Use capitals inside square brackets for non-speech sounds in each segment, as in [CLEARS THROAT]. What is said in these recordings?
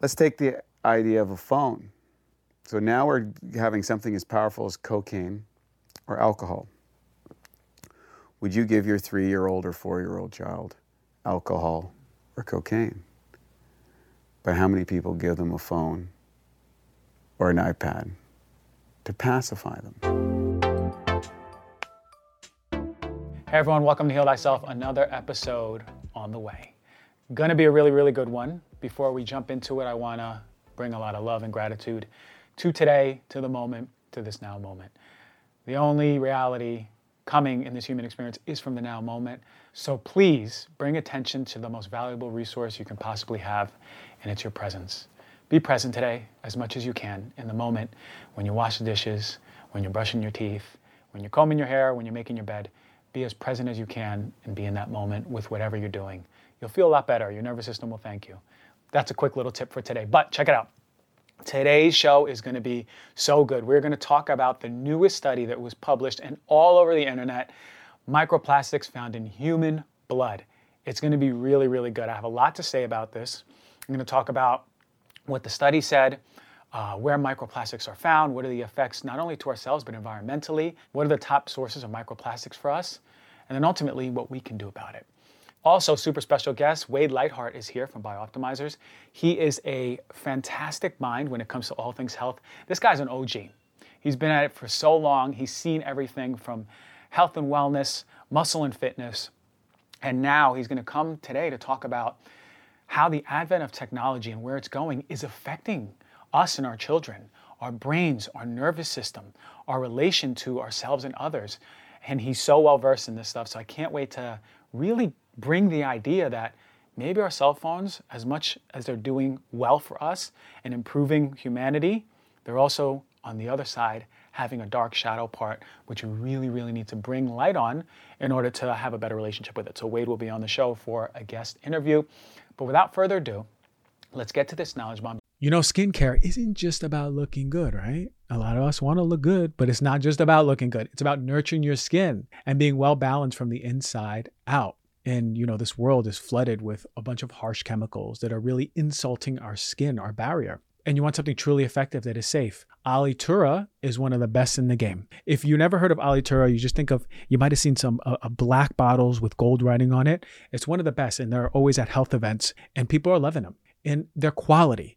Let's take the idea of a phone. So now we're having something as powerful as cocaine or alcohol. Would you give your three year old or four year old child alcohol or cocaine? But how many people give them a phone or an iPad to pacify them? Hey everyone, welcome to Heal Thyself, another episode on the way. Gonna be a really, really good one. Before we jump into it, I wanna bring a lot of love and gratitude to today, to the moment, to this now moment. The only reality coming in this human experience is from the now moment. So please bring attention to the most valuable resource you can possibly have, and it's your presence. Be present today as much as you can in the moment when you wash the dishes, when you're brushing your teeth, when you're combing your hair, when you're making your bed. Be as present as you can and be in that moment with whatever you're doing. You'll feel a lot better. Your nervous system will thank you. That's a quick little tip for today. But check it out. Today's show is going to be so good. We're going to talk about the newest study that was published and all over the internet microplastics found in human blood. It's going to be really, really good. I have a lot to say about this. I'm going to talk about what the study said, uh, where microplastics are found, what are the effects not only to ourselves but environmentally, what are the top sources of microplastics for us, and then ultimately what we can do about it. Also, super special guest, Wade Lightheart is here from Bioptimizers. He is a fantastic mind when it comes to all things health. This guy's an OG. He's been at it for so long. He's seen everything from health and wellness, muscle and fitness, and now he's going to come today to talk about how the advent of technology and where it's going is affecting us and our children, our brains, our nervous system, our relation to ourselves and others. And he's so well versed in this stuff. So I can't wait to really bring the idea that maybe our cell phones, as much as they're doing well for us and improving humanity, they're also on the other side having a dark shadow part, which you really, really need to bring light on in order to have a better relationship with it. So Wade will be on the show for a guest interview. But without further ado, let's get to this knowledge bomb. You know, skincare isn't just about looking good, right? A lot of us want to look good, but it's not just about looking good. It's about nurturing your skin and being well balanced from the inside out and you know this world is flooded with a bunch of harsh chemicals that are really insulting our skin our barrier. And you want something truly effective that is safe. Alitura is one of the best in the game. If you never heard of alitura you just think of you might have seen some uh, uh, black bottles with gold writing on it. It's one of the best and they're always at health events and people are loving them. And their quality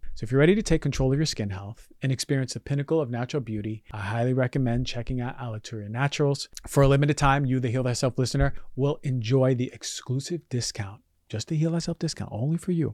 So, if you're ready to take control of your skin health and experience the pinnacle of natural beauty, I highly recommend checking out Alitura Naturals. For a limited time, you, the Heal Thyself listener, will enjoy the exclusive discount, just the Heal Thyself discount, only for you.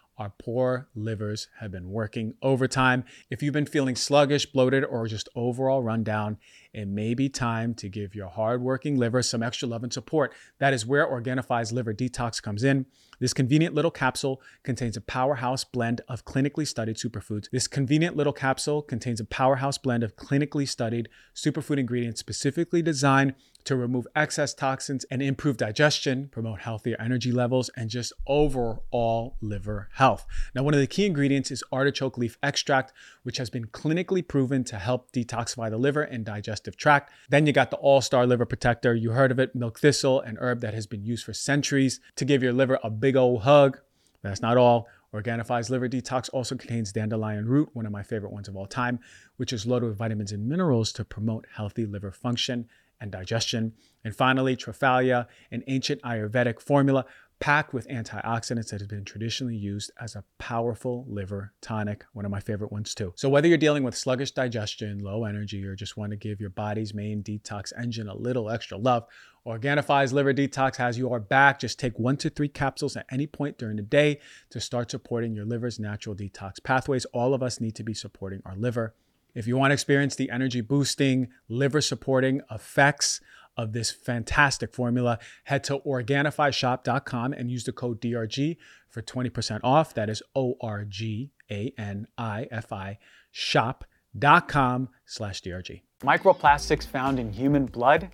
our poor livers have been working overtime. If you've been feeling sluggish, bloated, or just overall run down, it may be time to give your hardworking liver some extra love and support. That is where Organifi's Liver Detox comes in. This convenient little capsule contains a powerhouse blend of clinically studied superfoods. This convenient little capsule contains a powerhouse blend of clinically studied superfood ingredients specifically designed to remove excess toxins and improve digestion, promote healthier energy levels, and just overall liver health. Now, one of the key ingredients is artichoke leaf extract, which has been clinically proven to help detoxify the liver and digestive tract. Then you got the All Star Liver Protector. You heard of it, milk thistle, an herb that has been used for centuries to give your liver a big old hug. That's not all. Organifi's Liver Detox also contains dandelion root, one of my favorite ones of all time, which is loaded with vitamins and minerals to promote healthy liver function and digestion. And finally, Triphala, an ancient Ayurvedic formula packed with antioxidants that have been traditionally used as a powerful liver tonic, one of my favorite ones too. So, whether you're dealing with sluggish digestion, low energy, or just want to give your body's main detox engine a little extra love, Organifi's Liver Detox has your back. Just take one to three capsules at any point during the day to start supporting your liver's natural detox pathways. All of us need to be supporting our liver. If you want to experience the energy boosting, liver supporting effects of this fantastic formula, head to OrganifiShop.com and use the code DRG for 20% off. That is O R G A N I F I shop.com slash DRG. Microplastics found in human blood.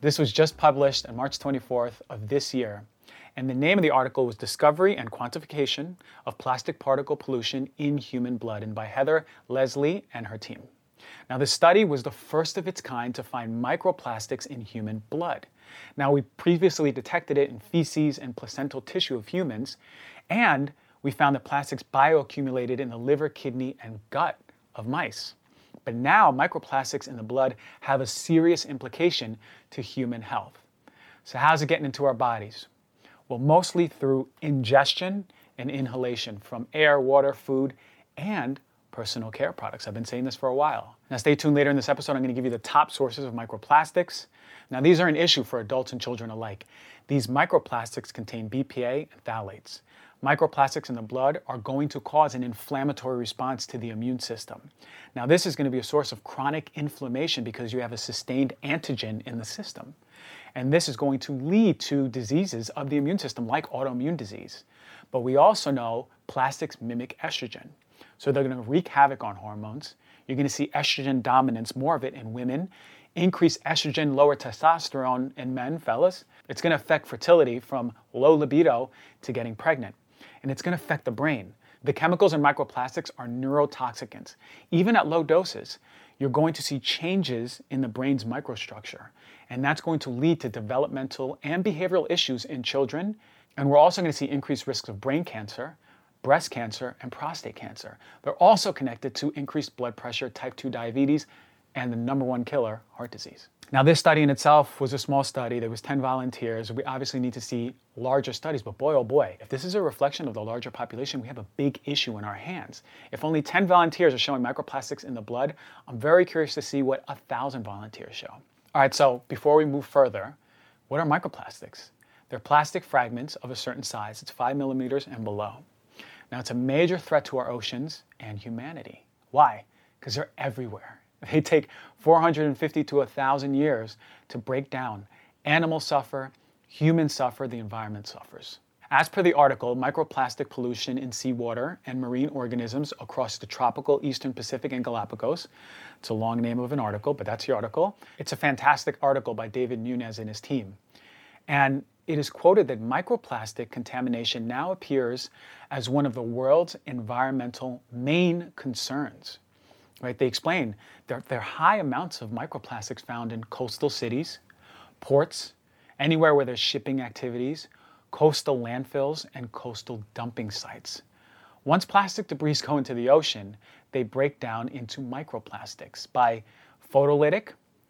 This was just published on March 24th of this year. And the name of the article was Discovery and Quantification of Plastic Particle Pollution in Human Blood, and by Heather Leslie and her team. Now, the study was the first of its kind to find microplastics in human blood. Now, we previously detected it in feces and placental tissue of humans, and we found that plastics bioaccumulated in the liver, kidney, and gut of mice. But now, microplastics in the blood have a serious implication to human health. So, how's it getting into our bodies? Well, mostly through ingestion and inhalation from air, water, food, and personal care products. I've been saying this for a while. Now, stay tuned later in this episode. I'm going to give you the top sources of microplastics. Now, these are an issue for adults and children alike. These microplastics contain BPA and phthalates. Microplastics in the blood are going to cause an inflammatory response to the immune system. Now, this is going to be a source of chronic inflammation because you have a sustained antigen in the system. And this is going to lead to diseases of the immune system, like autoimmune disease. But we also know plastics mimic estrogen. So they're going to wreak havoc on hormones. You're going to see estrogen dominance, more of it in women, increase estrogen, lower testosterone in men, fellas. It's going to affect fertility from low libido to getting pregnant. And it's going to affect the brain. The chemicals in microplastics are neurotoxicants. Even at low doses, you're going to see changes in the brain's microstructure. And that's going to lead to developmental and behavioral issues in children. And we're also going to see increased risks of brain cancer, breast cancer, and prostate cancer. They're also connected to increased blood pressure, type 2 diabetes, and the number one killer, heart disease. Now, this study in itself was a small study. There was 10 volunteers. We obviously need to see larger studies, but boy, oh boy, if this is a reflection of the larger population, we have a big issue in our hands. If only 10 volunteers are showing microplastics in the blood, I'm very curious to see what 1,000 volunteers show. All right, so before we move further, what are microplastics? They're plastic fragments of a certain size. It's five millimeters and below. Now, it's a major threat to our oceans and humanity. Why? Because they're everywhere. [LAUGHS] They take 450 to 1,000 years to break down. Animals suffer, humans suffer, the environment suffers. As per the article, microplastic pollution in seawater and marine organisms across the tropical Eastern Pacific and Galapagos. It's a long name of an article, but that's the article. It's a fantastic article by David Nunez and his team. And it is quoted that microplastic contamination now appears as one of the world's environmental main concerns. Right? They explain there, there are high amounts of microplastics found in coastal cities, ports, anywhere where there's shipping activities, coastal landfills, and coastal dumping sites. Once plastic debris go into the ocean, they break down into microplastics by photolytic,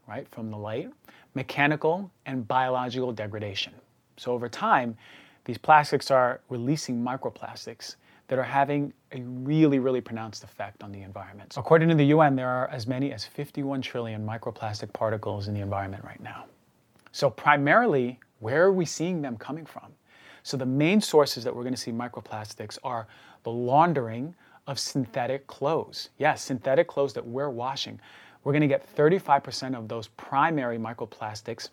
right, from the light, mechanical, and biological degradation. So over time, these plastics are releasing microplastics that are having a really, really pronounced effect on the environment. So according to the UN, there are as many as 51 trillion microplastic particles in the environment right now. So primarily, where are we seeing them coming from? So the main sources that we're going to see microplastics are the laundering of synthetic clothes. Yes, synthetic clothes that we're washing. We're going to get 35% of those primary microplastics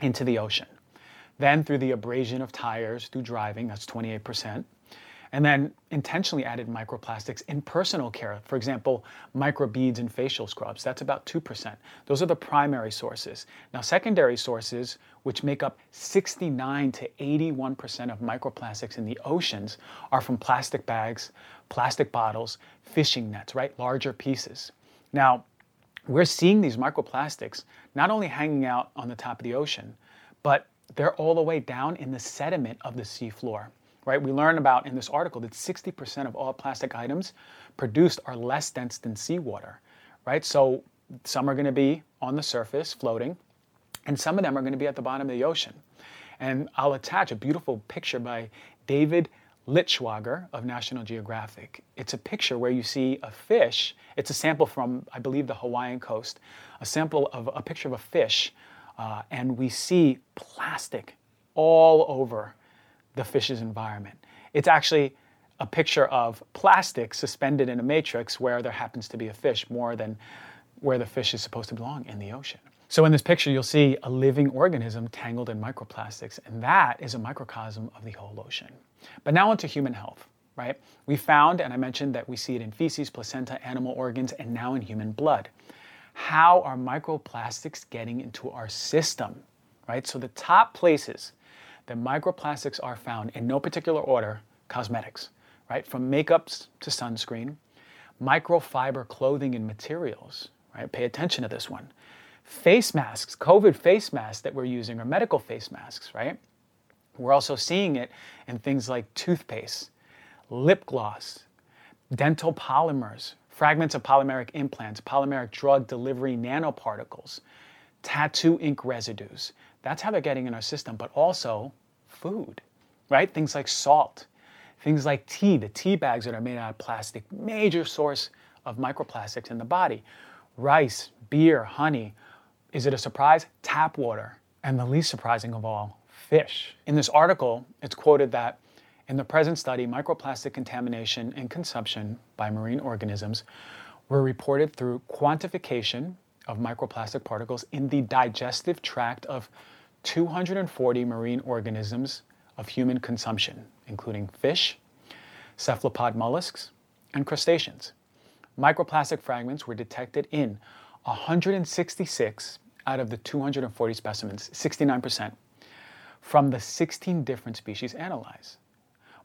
into the ocean. Then through the abrasion of tires through driving, that's 28%. And then intentionally added microplastics in personal care. For example, microbeads in facial scrubs, that's about 2%. Those are the primary sources. Now, secondary sources, which make up 69 to 81% of microplastics in the oceans, are from plastic bags, plastic bottles, fishing nets, right? Larger pieces. Now, we're seeing these microplastics not only hanging out on the top of the ocean, but they're all the way down in the sediment of the seafloor. Right? We learn about in this article that 60% of all plastic items produced are less dense than seawater. Right? So some are going to be on the surface floating, and some of them are going to be at the bottom of the ocean. And I'll attach a beautiful picture by David Liittschwager of National Geographic. It's a picture where you see a fish. It's a sample from, I believe, the Hawaiian coast, a sample of a picture of a fish, uh, and we see plastic all over the fish's environment. It's actually a picture of plastic suspended in a matrix where there happens to be a fish more than where the fish is supposed to belong in the ocean. So in this picture, you'll see a living organism tangled in microplastics, and that is a microcosm of the whole ocean. But now onto human health, right? We found, and I mentioned that we see it in feces, placenta, animal organs, and now in human blood. How are microplastics getting into our system, right? So the top places that microplastics are found in no particular order, cosmetics right? From makeups to sunscreen, microfiber clothing and materials, right? Pay attention to this one. Face masks, COVID face masks that we're using are medical face masks, right? We're also seeing it in things like toothpaste, lip gloss, dental polymers, fragments of polymeric implants, polymeric drug delivery nanoparticles, tattoo ink residues. That's how they're getting in our system, but also food, right? Things like salt, Things like tea, the tea bags that are made out of plastic, major source of microplastics in the body. Rice, beer, honey. Is it a surprise? Tap water. And the least surprising of all, fish. In this article, it's quoted that in the present study, microplastic contamination and consumption by marine organisms were reported through quantification of microplastic particles in the digestive tract of 240 marine organisms of human consumption including fish, cephalopod mollusks, and crustaceans. Microplastic fragments were detected in 166 out of the 240 specimens, 69%, from the 16 different species analyzed.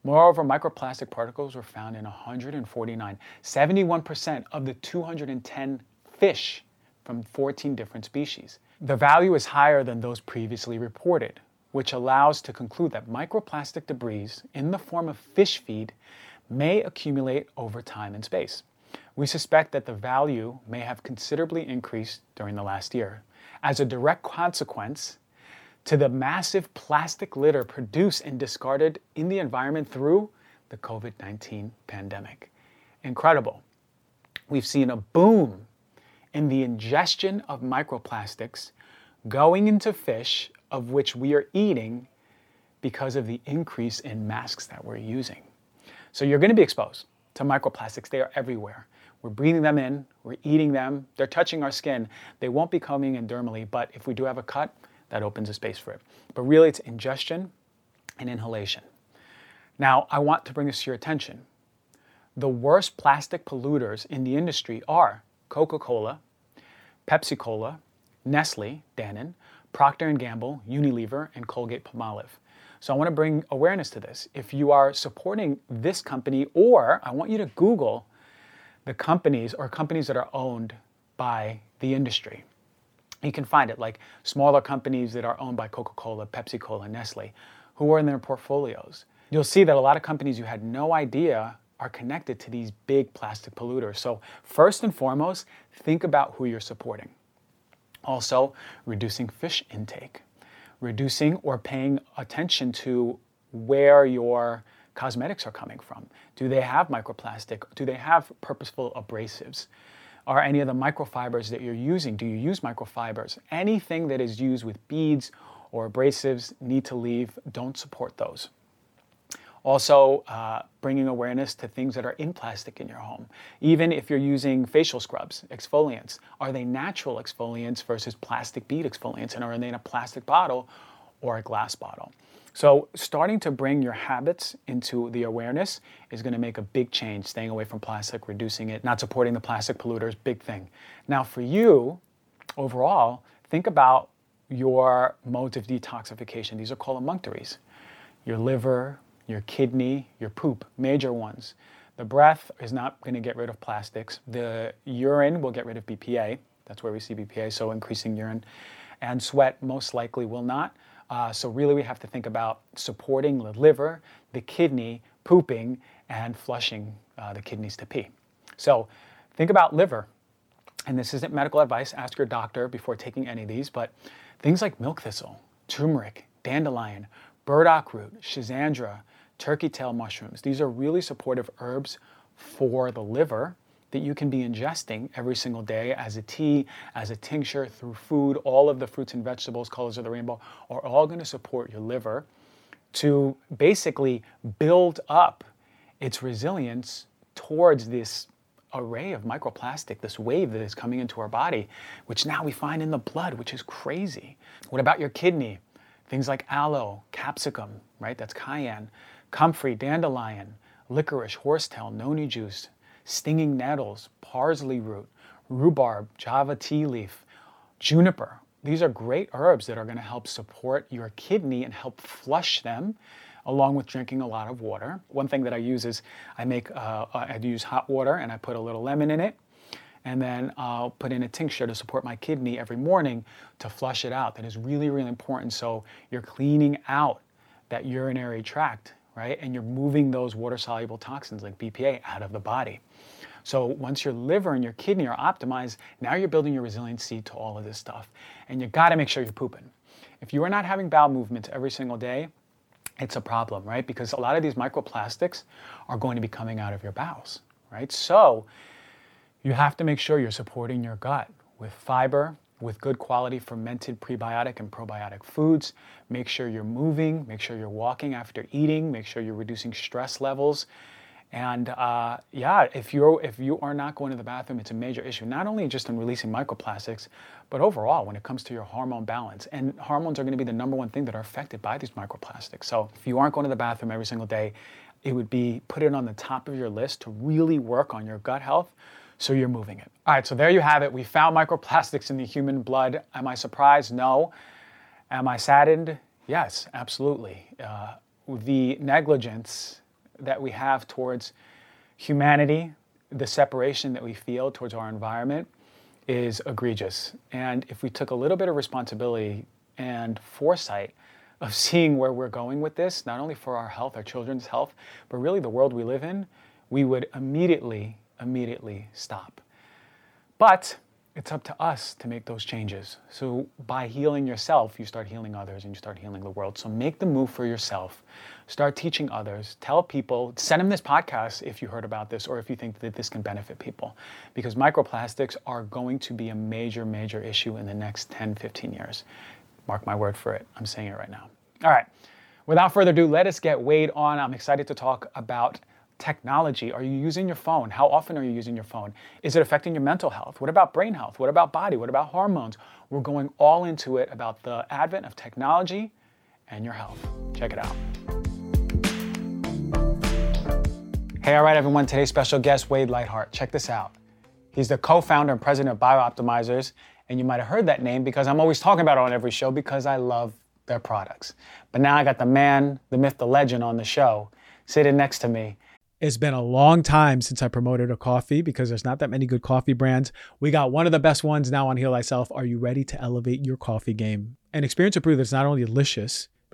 Moreover, microplastic particles were found in 149, 71% of the 210 fish from 14 different species. The value is higher than those previously reported, which allows to conclude that microplastic debris in the form of fish feed may accumulate over time and space. We suspect that the value may have considerably increased during the last year as a direct consequence to the massive plastic litter produced and discarded in the environment through the COVID 19 pandemic. Incredible. We've seen a boom in the ingestion of microplastics going into fish of which we are eating because of the increase in masks that we're using. So you're going to be exposed to microplastics. They are everywhere. We're breathing them in, we're eating them, they're touching our skin. They won't be coming in dermally, but if we do have a cut, that opens a space for it. But really, it's ingestion and inhalation. Now, I want to bring this to your attention. The worst plastic polluters in the industry are Coca Cola, Pepsi Cola, Nestle, Dannon, Procter & Gamble, Unilever, and Colgate-Palmolive. So I want to bring awareness to this. If you are supporting this company, or I want you to Google the companies or companies that are owned by the industry. You can find it like smaller companies that are owned by Coca-Cola, Pepsi-Cola, Nestle, who are in their portfolios. You'll see that a lot of companies you had no idea are connected to these big plastic polluters. So first and foremost, think about who you're supporting. Also, reducing fish intake, reducing or paying attention to where your cosmetics are coming from. Do they have microplastic? Do they have purposeful abrasives? Are any of the microfibers that you're using, do you use microfibers? Anything that is used with beads or abrasives need to leave. Don't support those. Also, uh, bringing awareness to things that are in plastic in your home. Even if you're using facial scrubs, exfoliants, are they natural exfoliants versus plastic bead exfoliants? And are they in a plastic bottle or a glass bottle? So, starting to bring your habits into the awareness is going to make a big change. Staying away from plastic, reducing it, not supporting the plastic polluters, big thing. Now, for you, overall, think about your modes of detoxification. These are called emunctories your liver, your kidney, your poop, major ones. The breath is not going to get rid of plastics. The urine will get rid of BPA. That's where we see BPA, so increasing urine. And sweat most likely will not. Uh, so, really, we have to think about supporting the liver, the kidney, pooping, and flushing uh, the kidneys to pee. So, think about liver. And this isn't medical advice, ask your doctor before taking any of these, but things like milk thistle, turmeric, dandelion, burdock root, schizandra, turkey tail mushrooms. These are really supportive herbs for the liver that you can be ingesting every single day as a tea, as a tincture, through food. All of the fruits and vegetables, colors of the rainbow, are all going to support your liver to basically build up its resilience towards this array of microplastic, this wave that is coming into our body, which now we find in the blood, which is crazy. What about your kidney? Things like aloe, capsicum, right? That's cayenne, comfrey, dandelion, licorice, horsetail, noni juice, stinging nettles, parsley root, rhubarb, java tea leaf, juniper. These are great herbs that are going to help support your kidney and help flush them along with drinking a lot of water. One thing that I use is I make, uh, I use hot water and I put a little lemon in it. And then I'll put in a tincture to support my kidney every morning to flush it out. That is really, really important. So you're cleaning out that urinary tract, right? And you're moving those water soluble toxins like BPA out of the body. So once your liver and your kidney are optimized, now you're building your resiliency to all of this stuff. And you gotta make sure you're pooping. If you are not having bowel movements every single day, it's a problem, right? Because a lot of these microplastics are going to be coming out of your bowels, right? So you have to make sure you're supporting your gut with fiber, with good quality fermented prebiotic and probiotic foods. Make sure you're moving, make sure you're walking after eating, make sure you're reducing stress levels. And uh, yeah, if you're if you are not going to the bathroom, it's a major issue. Not only just in releasing microplastics, but overall when it comes to your hormone balance. And hormones are going to be the number one thing that are affected by these microplastics. So if you aren't going to the bathroom every single day, it would be put it on the top of your list to really work on your gut health. So you're moving it. All right, so there you have it. We found microplastics in the human blood. Am I surprised? No. Am I saddened? Yes, absolutely. Uh, the negligence that we have towards humanity, the separation that we feel towards our environment is egregious. And if we took a little bit of responsibility and foresight of [LAUGHS] seeing where we're going with this, not only for our health, our children's health, but really the world we live in, we would immediately, immediately stop. But it's up to us to make those changes. So by healing yourself, you start healing others and you start healing the world. So make the move for yourself. Start teaching others. Tell people, send them this podcast if you heard about this or if you think that this can benefit people. Because microplastics are going to be a major, major issue in the next 10, 15 years. Mark my word for it. I'm saying it right now. All right. Without further ado, let us get Wade on. I'm excited to talk about technology? Are you using your phone? How often are you using your phone? Is it affecting your mental health? What about brain health? What about body? What about hormones? We're going all into it about the advent of technology and your health. Check it out. Hey, all right, everyone. Today's special guest, Wade Lightheart. Check this out. He's the co founder and president of BiOptimizers. And you might have heard that name because I'm always talking about it on every show because I love their products. But now I got the man, the myth, the legend on the show sitting next to me. It's been a long time since I promoted a coffee because there's not that many good coffee brands. We got one of the best ones now on Heal Thyself. Are you ready to elevate your coffee game? And experience to prove that it's not only delicious,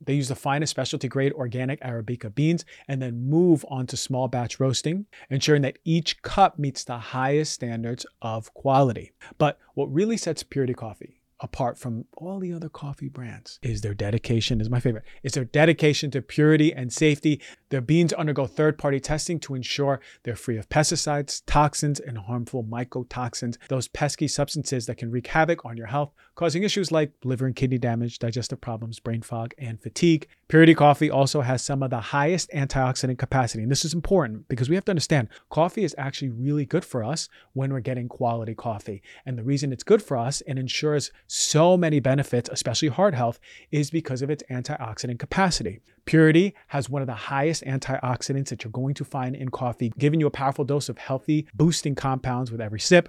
They use the finest specialty grade organic Arabica beans and then move on to small batch roasting, ensuring that each cup meets the highest standards of quality. But what really sets Purity Coffee apart from all the other coffee brands is their dedication is my favorite it's their dedication to purity and safety their beans undergo third-party testing to ensure they're free of pesticides toxins and harmful mycotoxins. Those pesky substances that can wreak havoc on your health causing issues like liver and kidney damage digestive problems brain fog and fatigue. Purity coffee also has some of the highest antioxidant capacity and this is important because we have to understand coffee is actually really good for us when we're getting quality coffee. And the reason it's good for us and ensures so many benefits, especially heart health, is because of its antioxidant capacity. Purity has one of the highest antioxidants that you're going to find in coffee, giving you a powerful dose of healthy, boosting compounds with every sip.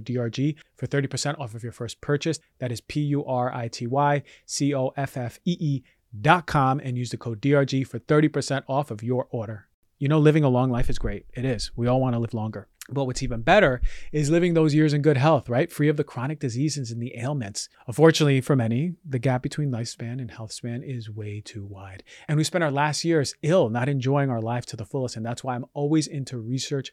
DRG for 30% off of your first purchase. That is P U R I T Y C O F F E E dot com and use the code DRG for 30% off of your order. You know, living a long life is great. It is. We all want to live longer. But what's even better is living those years in good health, right? Free of the chronic diseases and the ailments. Unfortunately, for many, the gap between lifespan and health span is way too wide. And we spend our last years ill, not enjoying our life to the fullest. And that's why I'm always into research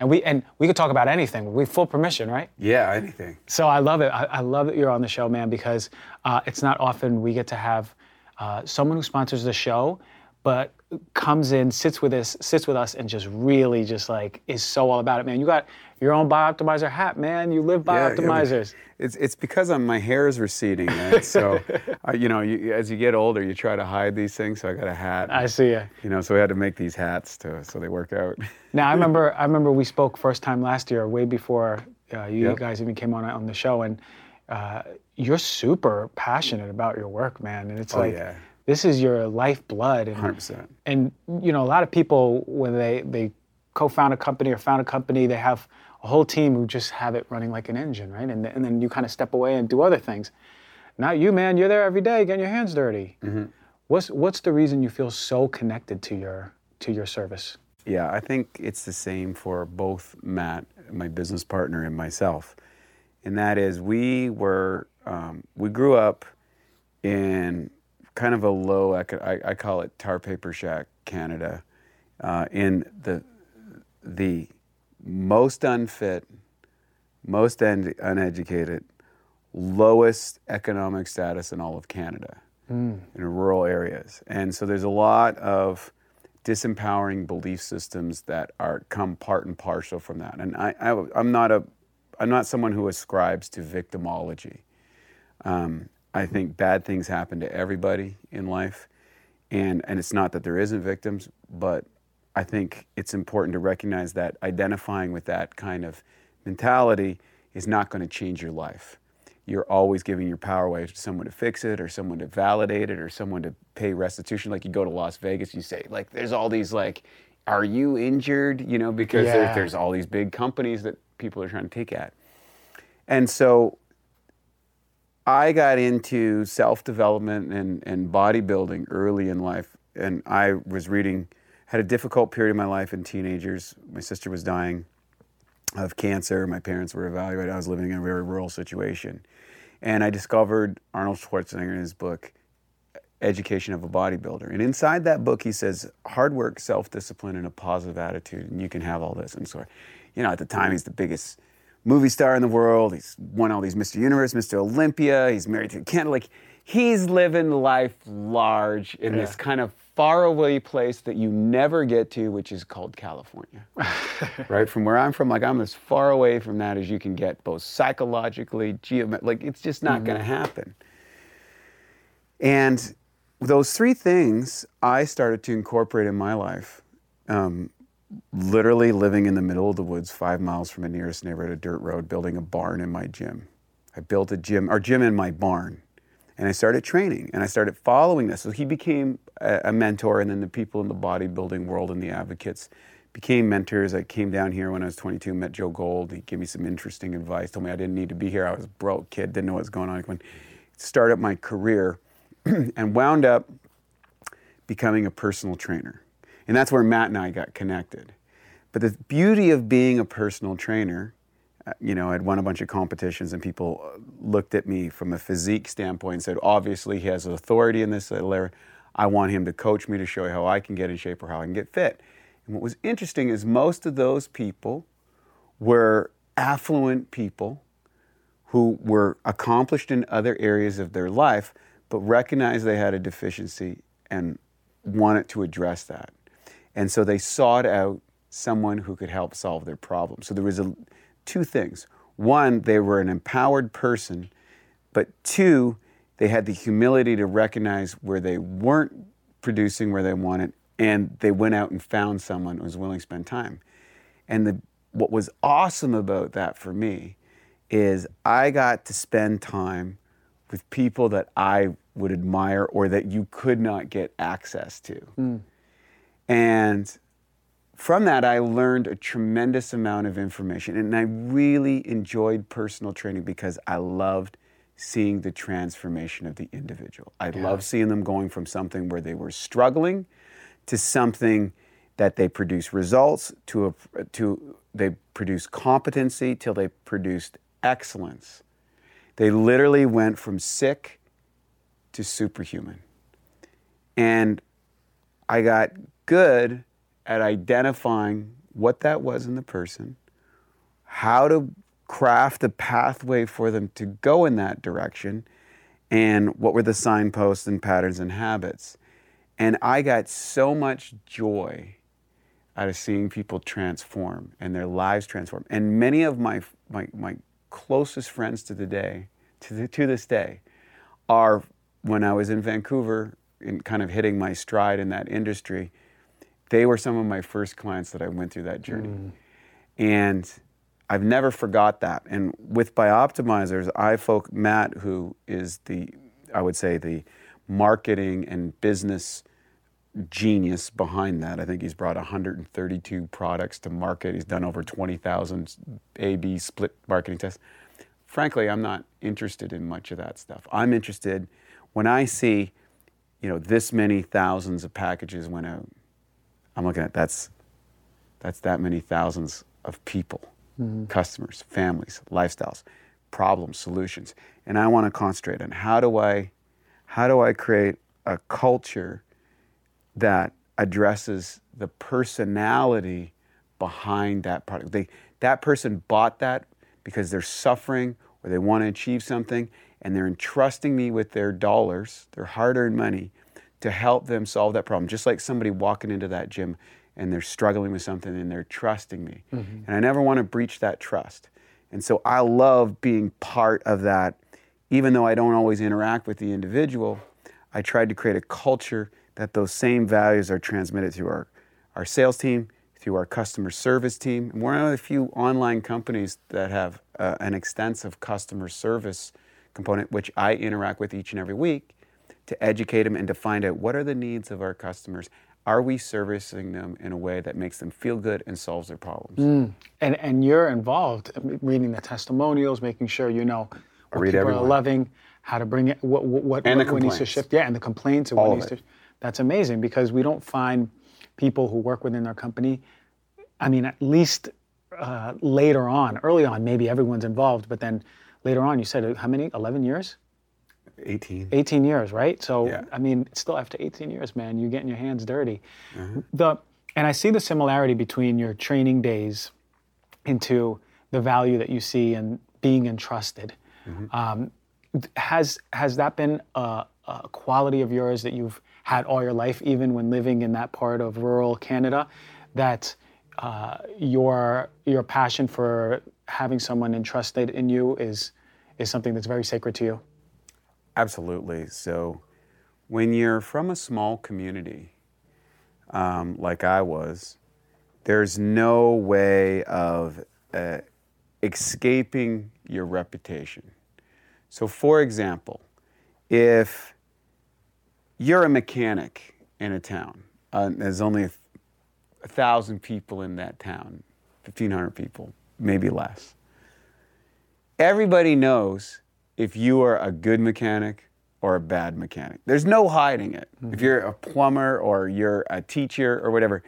And we and we could talk about anything. We full permission, right? Yeah, anything. So I love it. I, I love that you're on the show, man, because uh, it's not often we get to have uh, someone who sponsors the show, but comes in, sits with us, sits with us, and just really just like is so all about it, man. You got your own Bioptimizer hat, man. You live Bioptimizers. Yeah, it's it's because I'm, my hair is receding, man. So, [LAUGHS] uh, you know, you, as you get older, you try to hide these things. So I got a hat. I see you. You know, so we had to make these hats to so they work out. Now I [LAUGHS] remember I remember we spoke first time last year, way before uh, you yep. guys even came on on the show, and uh, you're super passionate about your work, man. And it's oh, like. Yeah. This is your lifeblood. And, 100%. And, you know, a lot of people, when they, they co-found a company or found a company, they have a whole team who just have it running like an engine, right? And, and then you kind of step away and do other things. Not you, man. You're there every day getting your hands dirty. Mm-hmm. What's what's the reason you feel so connected to your to your service? Yeah, I think it's the same for both Matt, my business partner, and myself. And that is, we were um, we grew up in kind of a low, I, I call it tar paper shack, Canada, uh, in the the most unfit, most un- uneducated, lowest economic status in all of Canada mm. in rural areas. And so there's a lot of disempowering belief systems that are come part and partial from that. And I, I, am not a, I'm not someone who ascribes to victimology. Um, I think bad things happen to everybody in life, and and it's not that there isn't victims, but I think it's important to recognize that identifying with that kind of mentality is not going to change your life. You're always giving your power away to someone to fix it or someone to validate it or someone to pay restitution. Like you go to Las Vegas, you say, like, there's all these, like, are you injured? You know, because yeah. there, there's all these big companies that people are trying to take at. And so I got into self development and, and bodybuilding early in life. And I was reading had a difficult period in my life in teenagers. My sister was dying of cancer. My parents were evaluated. I was living in a very rural situation. And I discovered Arnold Schwarzenegger in his book, Education of a Bodybuilder. And inside that book, he says, hard work, self discipline, and a positive attitude, and you can have all this. And so, you know, at the time, he's the biggest movie star in the world. He's won all these Mr. Universe, Mr. Olympia. He's married to Ken. Like, he's living life large in yeah. this kind of faraway place that you never get to, which is called California. [LAUGHS] right? From where I'm from, like I'm as far away from that as you can get, both psychologically, geomet like it's just not Mm-hmm. gonna happen. And those three things I started to incorporate in my life. Um, literally living in the middle of the woods, five miles from the nearest neighborhood, a dirt road, building a barn in my gym. I built a gym, or gym in my barn, and I started training and I started following this. So he became a, a mentor, and then the people in the bodybuilding world and the advocates became mentors. I came down here when I was 22, met Joe Gold. He gave me some interesting advice, told me I didn't need to be here. I was a broke kid, didn't know what was going on. I went, started my career [CLEARS THROAT] and wound up becoming a personal trainer. And that's where Matt and I got connected. But the beauty of being a personal trainer, you know, I'd won a bunch of competitions and people uh, looked at me from a physique standpoint and said, obviously he has authority in this area. I want him to coach me to show you how I can get in shape or how I can get fit. And what was interesting is most of those people were affluent people who were accomplished in other areas of their life, but recognized they had a deficiency and wanted to address that. And so they sought out someone who could help solve their problem. So there was a, two things. One, they were an empowered person, but two, they had the humility to recognize where they weren't producing where they wanted, and they went out and found someone who was willing to spend time. And the, what was awesome about that for me is I got to spend time with people that I would admire or that you could not get access to. Hmm. And from that, I learned a tremendous amount of information. And I really enjoyed personal training because I loved seeing the transformation of the individual. I loved seeing them going from something where they were struggling to something that they produce results to a, to they produce competency till they produced excellence. They literally went from sick to superhuman. And I got good at identifying what that was in the person, how to craft a pathway for them to go in that direction, and what were the signposts and patterns and habits. And I got so much joy out of seeing people transform and their lives transform. And many of my, my, my closest friends to the day, to, the, to this day, are when I was in Vancouver and kind of hitting my stride in that industry, they were some of my first clients that I went through that journey. Mm. And I've never forgot that. And with Bioptimizers, I folk Matt, who is the, I would say, the marketing and business genius behind that. I think he's brought 132 products to market. He's done over 20,000 A/B split marketing tests. Frankly, I'm not interested in much of that stuff. I'm interested when I see, you know, this many thousands of packages went out. I'm looking at that's that's that many thousands of people, mm-hmm. customers, families, lifestyles, problems, solutions. And I want to concentrate on how do I how do I create a culture that addresses the personality behind that product. They, that person bought that because they're suffering or they want to achieve something and they're entrusting me with their dollars, their hard earned money, to help them solve that problem. Just like somebody walking into that gym and they're struggling with something and they're trusting me. And I never want to breach that trust. And so I love being part of that. Even though I don't always interact with the individual, I tried to create a culture that those same values are transmitted through our, our sales team, through our customer service team. And we're one of the few online companies that have uh, an extensive customer service component, which I interact with each and every week to educate them and to find out what are the needs of our customers. Are we servicing them in a way that makes them feel good and solves their problems? And and you're involved reading the testimonials, making sure you know what read people are loving, how to bring it, what what what, And what needs to shift. Yeah, and the complaints and All what of needs it. to. That's amazing because we don't find people who work within their company. I mean, at least uh, later on, early on, maybe everyone's involved, but then later on, you said uh, how many? Eleven years. 18. 18 years, right? So Yeah. I mean, still after 18 years, man, you're getting your hands dirty. The and I see the similarity between your training days into the value that you see in being entrusted. Um, has has that been a, a quality of yours that you've had all your life, even when living in that part of rural Canada, that uh, your your passion for having someone entrusted in you is is something that's very sacred to you. Absolutely. So, when you're from a small community, um, like I was, there's no way of uh, escaping your reputation. So, for example, if you're a mechanic in a town, uh, there's only a, a thousand people in that town, 1,500 people, maybe less. Everybody knows if you are a good mechanic or a bad mechanic. There's no hiding it. Mm-hmm. If you're a plumber or you're a teacher or whatever,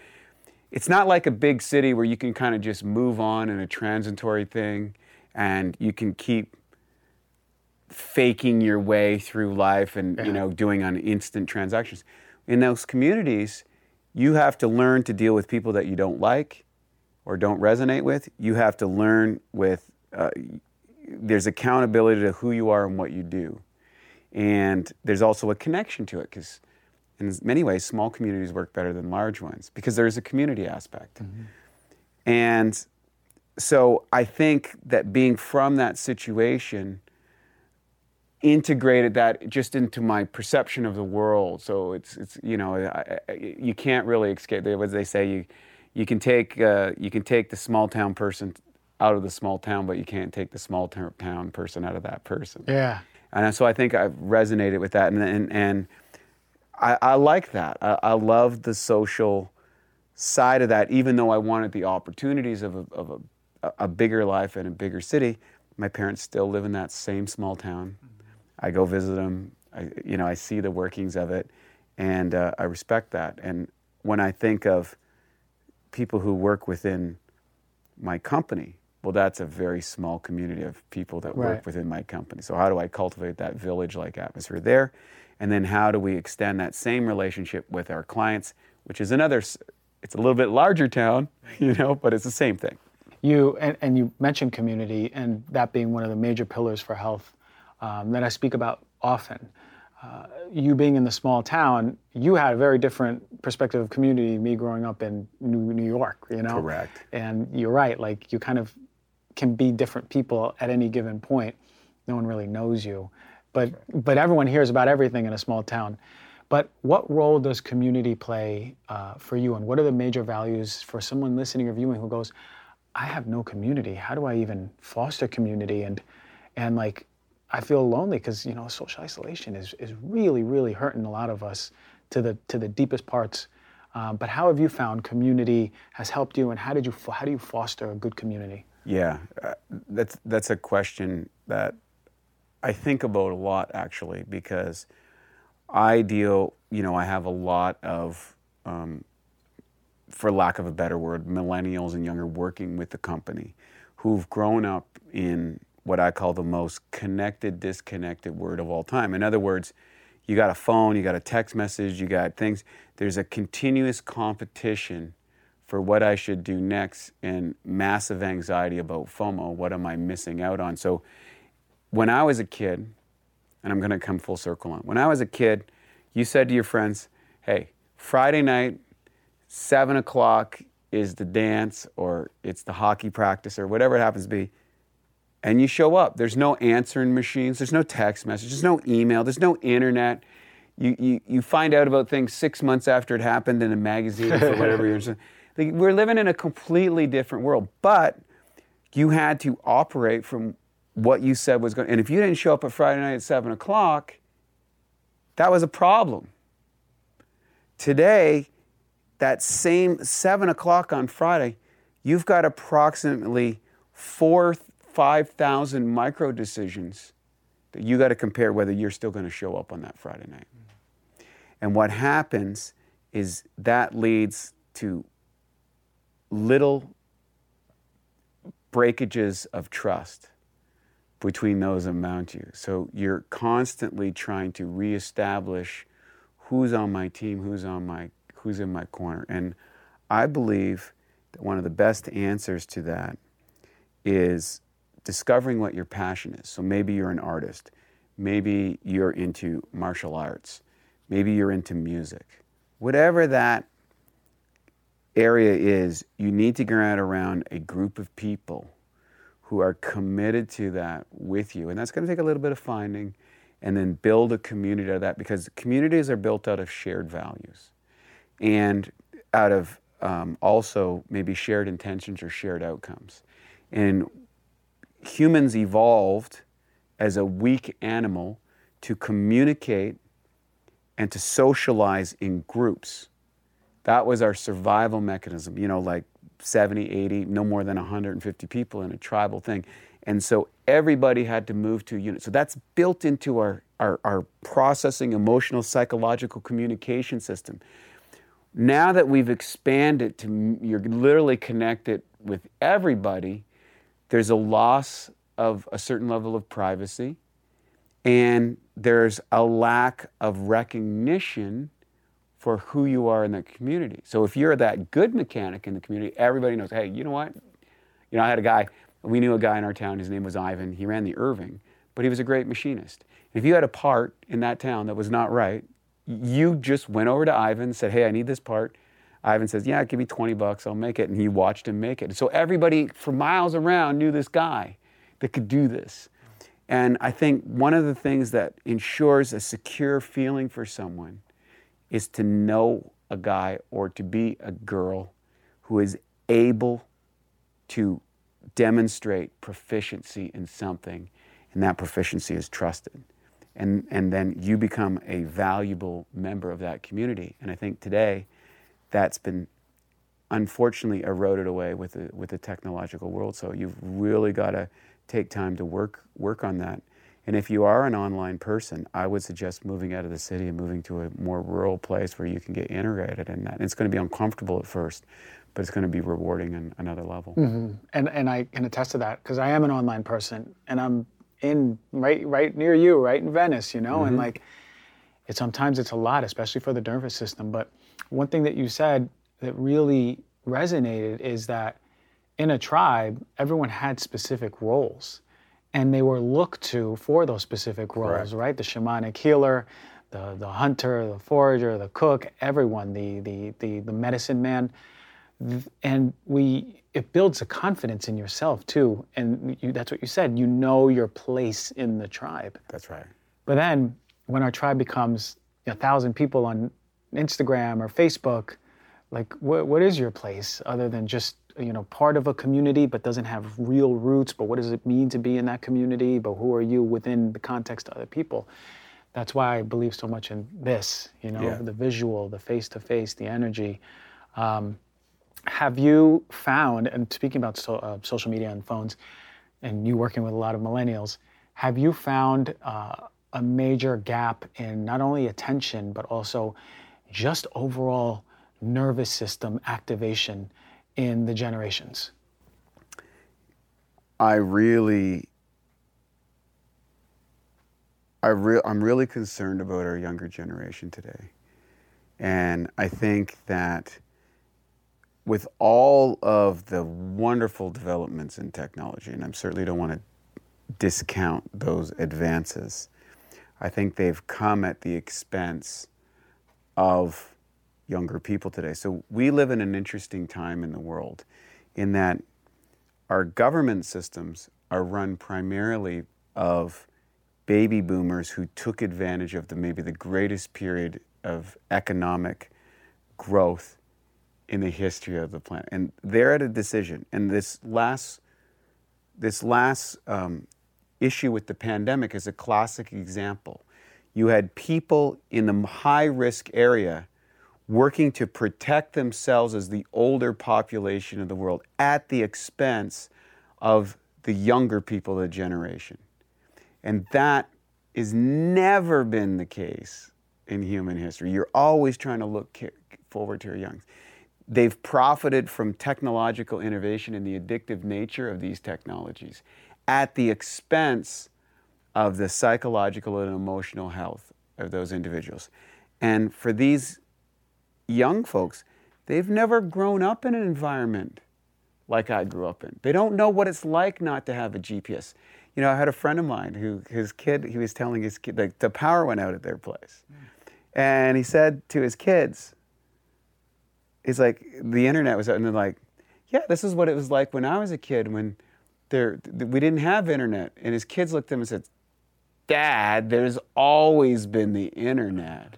it's not like a big city where you can kind of just move on in a transitory thing and you can keep faking your way through life and yeah. you know doing on instant transactions in those communities you have to learn to deal with people that you don't like or don't resonate with you have to learn with uh, there's accountability to who you are and what you do and there's also a connection to it because in many ways small communities work better than large ones because there is a community aspect mm-hmm. and so i think that being from that situation integrated that just into my perception of the world. So it's it's you know I, I, you can't really escape. What they say you you can take uh, you can take the small town person out of the small town, but you can't take the small town person out of that person. Yeah. And so I think I've resonated with that, and and, and I, I like that. I, I love the social side of that, even though I wanted the opportunities of a, of a, a bigger life in a bigger city. My parents still live in that same small town. I go visit them. I, you know, I see the workings of it, and uh, I respect that. And when I think of people who work within my company, well, that's a very small community of people that right. work within my company. So how do I cultivate that village-like atmosphere there? And then how do we extend that same relationship with our clients, which is another, it's a little bit larger town, [LAUGHS] you know, but it's the same thing. You and, and you mentioned community, and that being one of the major pillars for health um, that I speak about often. Uh, you being in the small town, you had a very different perspective of community. Me growing up in New, New York, you know. Correct. And you're right. Like you kind of can be different people at any given point. No one really knows you, but but everyone hears about everything in a small town. But what role does community play uh, for you, and what are the major values for someone listening or viewing who goes, "I have no community. How do I even foster community?" and and like I feel lonely because you know social isolation is is really really hurting a lot of us to the to the deepest parts. Um, but how have you found community has helped you, and how did you how do you foster a good community? Yeah, uh, that's that's a question that I think about a lot actually because I deal, you know, I have a lot of, um, for lack of a better word, millennials and younger working with the company who've grown up in what I call the most connected, disconnected word of all time. In other words, you got a phone, you got a text message, you got things. There's a continuous competition for what I should do next and massive anxiety about FOMO. What am I missing out on? So when I was a kid, and I'm going to come full circle on, when I was a kid, you said to your friends, hey, Friday night, seven o'clock is the dance or it's the hockey practice or whatever it happens to be and you show up. There's no answering machines, there's no text message, there's no email, there's no internet. You, you, you find out about things six months after it happened in a magazine or [LAUGHS] whatever you're We're living in a completely different world, but you had to operate from what you said was going. And if you didn't show up at Friday night at seven o'clock, that was a problem. Today, that same seven o'clock on Friday, you've got approximately four 5,000 micro decisions that you got to compare whether you're still going to show up on that Friday night. And what happens is that leads to little breakages of trust between those around you. So you're constantly trying to reestablish who's on my team, who's on my who's in my corner. And I believe that one of the best answers to that is discovering what your passion is. So maybe you're an artist, maybe you're into martial arts, maybe you're into music. Whatever that area is, you need to get around a group of people who are committed to that with you. And that's going to take a little bit of finding and then build a community out of that because communities are built out of shared values and out of um, also maybe shared intentions or shared outcomes. And humans evolved as a weak animal to communicate and to socialize in groups. That was our survival mechanism, you know, like 70, 80, no more than 150 people in a tribal thing. And so everybody had to move to a unit. So that's built into our, our, our processing, emotional, psychological communication system. Now that we've expanded to, you're literally connected with everybody, there's a loss of a certain level of privacy, and there's a lack of recognition for who you are in the community. So if you're that good mechanic in the community, everybody knows, hey, you know what? You know, I had a guy, we knew a guy in our town, his name was Ivan. He ran the Irving, but he was a great machinist. If you had a part in that town that was not right, you just went over to Ivan, said, hey, I need this part. Ivan says, yeah, give me 20 bucks, I'll make it. And he watched him make it. So everybody for miles around knew this guy that could do this. And I think one of the things that ensures a secure feeling for someone is to know a guy or to be a girl who is able to demonstrate proficiency in something, and that proficiency is trusted. And, and then you become a valuable member of that community. And I think today that's been unfortunately eroded away with the, with the technological world. So you've really got to take time to work work on that. And if you are an online person, I would suggest moving out of the city and moving to a more rural place where you can get integrated in that. And it's going to be uncomfortable at first, but it's going to be rewarding on another level. Mm-hmm. And and I can attest to that because I am an online person, and I'm in right right near you, right in Venice, you know, mm-hmm. and like it sometimes it's a lot, especially for the nervous system. But one thing that you said that really resonated is that in a tribe, everyone had specific roles and they were looked to for those specific roles, Correct. right? The shamanic healer, the, the hunter, the forager, the cook, everyone, the, the, the, the medicine man. And we, it builds a confidence in yourself too. And you, that's what you said, you know your place in the tribe. That's right. But then when our tribe becomes a thousand people on Instagram or Facebook, like what, what is your place other than just you know part of a community but doesn't have real roots. But what does it mean to be in that community? But who are you within the context of other people? That's why i believe so much in this you know yeah. the visual the face to face the energy. Um, have you found and speaking about so, uh, social media and phones and you working with a lot of millennials have you found uh, a major gap in not only attention but also just overall nervous system activation in the generations? I really, I re- I'm really concerned about our younger generation today. And I think that with all of the wonderful developments in technology, and I certainly don't want to discount those advances, I think they've come at the expense of younger people today. So we live in an interesting time in the world in that our government systems are run primarily of baby boomers who took advantage of the maybe the greatest period of economic growth in the history of the planet. And they're at a decision. And this last this last um, issue with the pandemic is a classic example. You had people in the high risk area working to protect themselves as the older population of the world at the expense of the younger people of the generation. And that has never been the case in human history. You're always trying to look forward to your young. They've profited from technological innovation and the addictive nature of these technologies at the expense of the psychological and emotional health of those individuals. And for these young folks, they've never grown up in an environment like I grew up in. They don't know what it's like not to have a GPS. You know, I had a friend of mine who his kid, he was telling his kid, like the power went out at their place. And he said to his kids, he's like, the internet was out, and they're like, yeah, this is what it was like when I was a kid when there we didn't have internet. And his kids looked at him and said, Dad, there's always been the internet.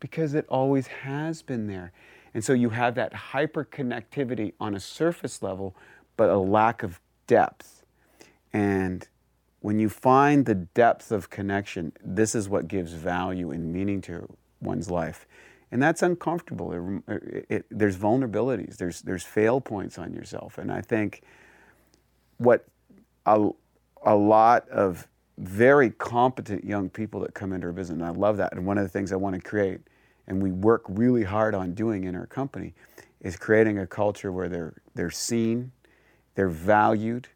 Because it always has been there. And so you have that hyperconnectivity on a surface level, but a lack of depth. And when you find the depth of connection, this is what gives value and meaning to one's life. And that's uncomfortable. It, it, there's vulnerabilities, there's, there's fail points on yourself. And I think what a, a lot of very competent young people that come into our business, and I love that. And one of the things I want to create, and we work really hard on doing in our company, is creating a culture where they're, they're seen, they're valued,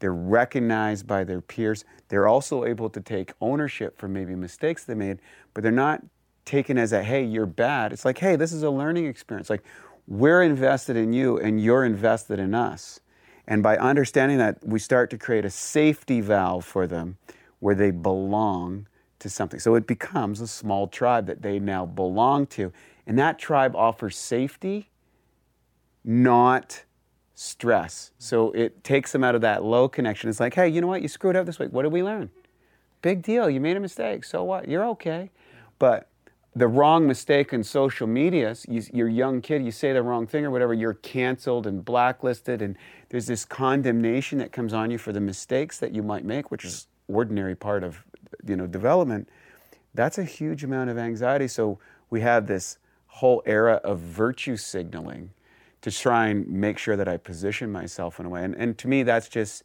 they're recognized by their peers. They're also able to take ownership for maybe mistakes they made, but they're not taken as a, hey, you're bad. It's like, hey, this is a learning experience. Like, we're invested in you and you're invested in us. And by understanding that, we start to create a safety valve for them where they belong to something. So it becomes a small tribe that they now belong to. And that tribe offers safety, not stress. So it takes them out of that low connection. It's like, hey, you know what? You screwed up this week. What did we learn? Big deal. You made a mistake. So what? You're okay. But the wrong mistake in social media, you, you're a young kid, you say the wrong thing or whatever, you're canceled and blacklisted, and there's this condemnation that comes on you for the mistakes that you might make, which is ordinary part of you know development. That's a huge amount of anxiety. So we have this whole era of virtue signaling to try and make sure that I position myself in a way. And, and to me, that's just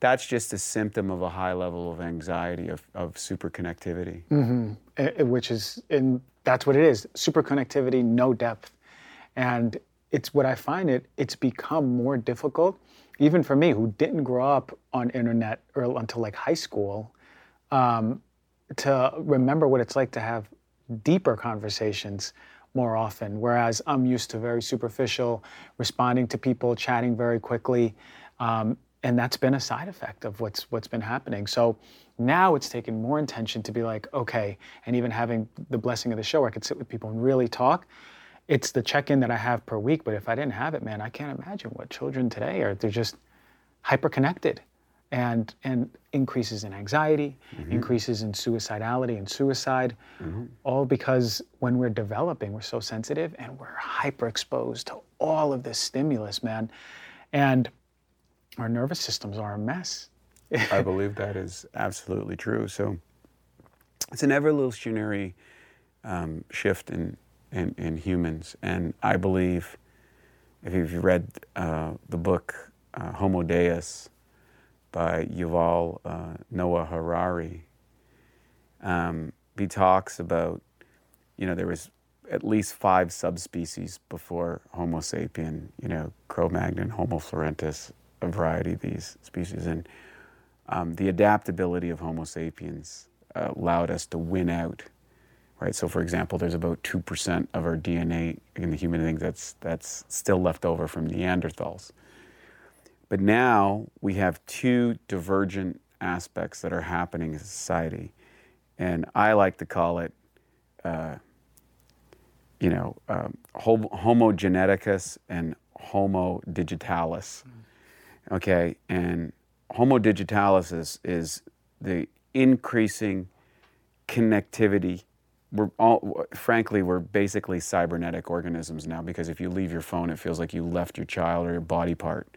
that's just a symptom of a high level of anxiety of, of super connectivity. Mm-hmm. Which is, and that's what it is super connectivity, no depth. And it's what I find it, it's become more difficult, even for me who didn't grow up on internet or until like high school, um, to remember what it's like to have deeper conversations more often. Whereas I'm used to very superficial, responding to people, chatting very quickly. Um, and that's been a side effect of what's what's been happening. So now it's taken more intention to be like, okay, and even having the blessing of the show where I could sit with people and really talk. It's the check-in that I have per week, but if I didn't have it, man, I can't imagine what children today are. They're just hyper connected and and increases in anxiety, mm-hmm. increases in suicidality and suicide, mm-hmm. all because when we're developing, we're so sensitive and we're hyper exposed to all of this stimulus, man. And our nervous systems are a mess. I [LAUGHS] believe that is absolutely true. So it's an evolutionary um, shift in, in, in, humans. And I believe, if you've read uh, the book uh, Homo Deus by Yuval uh, Noah Harari, um, he talks about, you know, there was at least five subspecies before Homo sapien, you know, Cro-Magnon, Homo florentis, a variety of these species. And um, the adaptability of Homo sapiens uh, allowed us to win out. Right. So, for example, there's about two percent of our DNA in the human thing that's that's still left over from Neanderthals. But now we have two divergent aspects that are happening in society, and I like to call it, uh, you know, um, Homo geneticus and Homo digitalis. Okay, and Homo digitalis is, is the increasing connectivity. We're all, frankly, we're basically cybernetic organisms now because if you leave your phone, it feels like you left your child or your body part.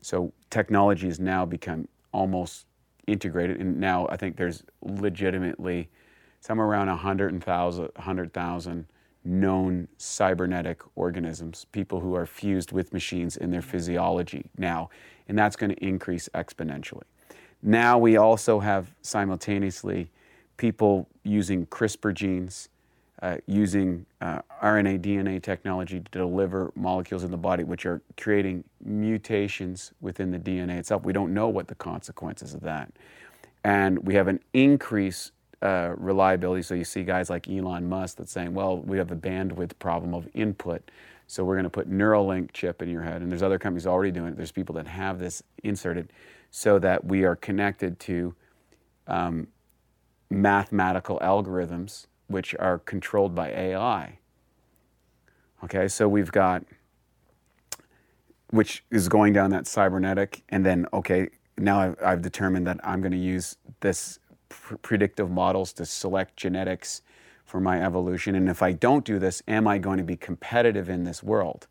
So technology has now become almost integrated, and now I think there's legitimately somewhere around 100,000 100, known cybernetic organisms, people who are fused with machines in their physiology now and that's going to increase exponentially. Now we also have simultaneously people using CRISPR genes, uh, using uh, RNA, DNA technology to deliver molecules in the body, which are creating mutations within the DNA itself. We don't know what the consequences of that. And we have an increase uh, reliability. So you see guys like Elon Musk that's saying, well, we have the bandwidth problem of input. So we're going to put Neuralink chip in your head, and there's other companies already doing it. There's people that have this inserted, so that we are connected to um, mathematical algorithms which are controlled by AI. Okay, so we've got, which is going down that cybernetic, and then, okay, now I've, I've determined that I'm going to use this pr- predictive models to select genetics for my evolution. And if I don't do this, am I going to be competitive in this world?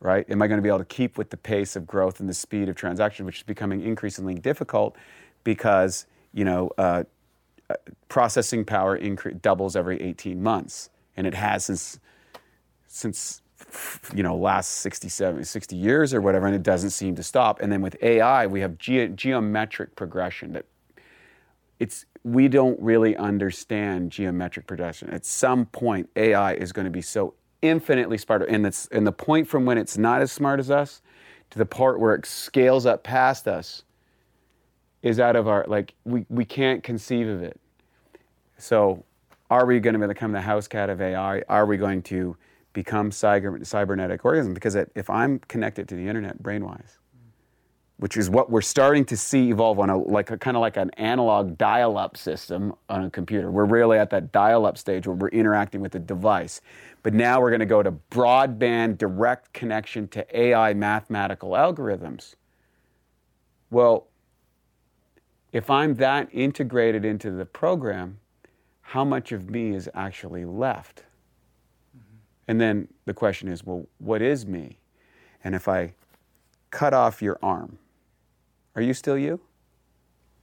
Right? Am I going to be able to keep with the pace of growth and the speed of transaction, which is becoming increasingly difficult because you know uh, uh processing power incre- doubles every 18 months, and it has since since you know last 60 70 60 years or whatever and it doesn't seem to stop. And then with ai we have ge- geometric progression that it's we don't really understand geometric progression. At some point ai is going to be so infinitely smarter and it's and the point from when it's not as smart as us to the part where it scales up past us is out of our like we, we can't conceive of it so are we going to become the house cat of ai are we going to become cyber, cybernetic organisms because if I'm connected to the internet brainwise, which is what we're starting to see evolve on a like a kind of like an analog dial-up system on a computer. We're really at that dial-up stage where we're interacting with the device. But now we're going to go to broadband direct connection to AI mathematical algorithms. Well, if I'm that integrated into the program, how much of me is actually left? Mm-hmm. And then the question is, well, what is me? And if I cut off your arm, are you still you?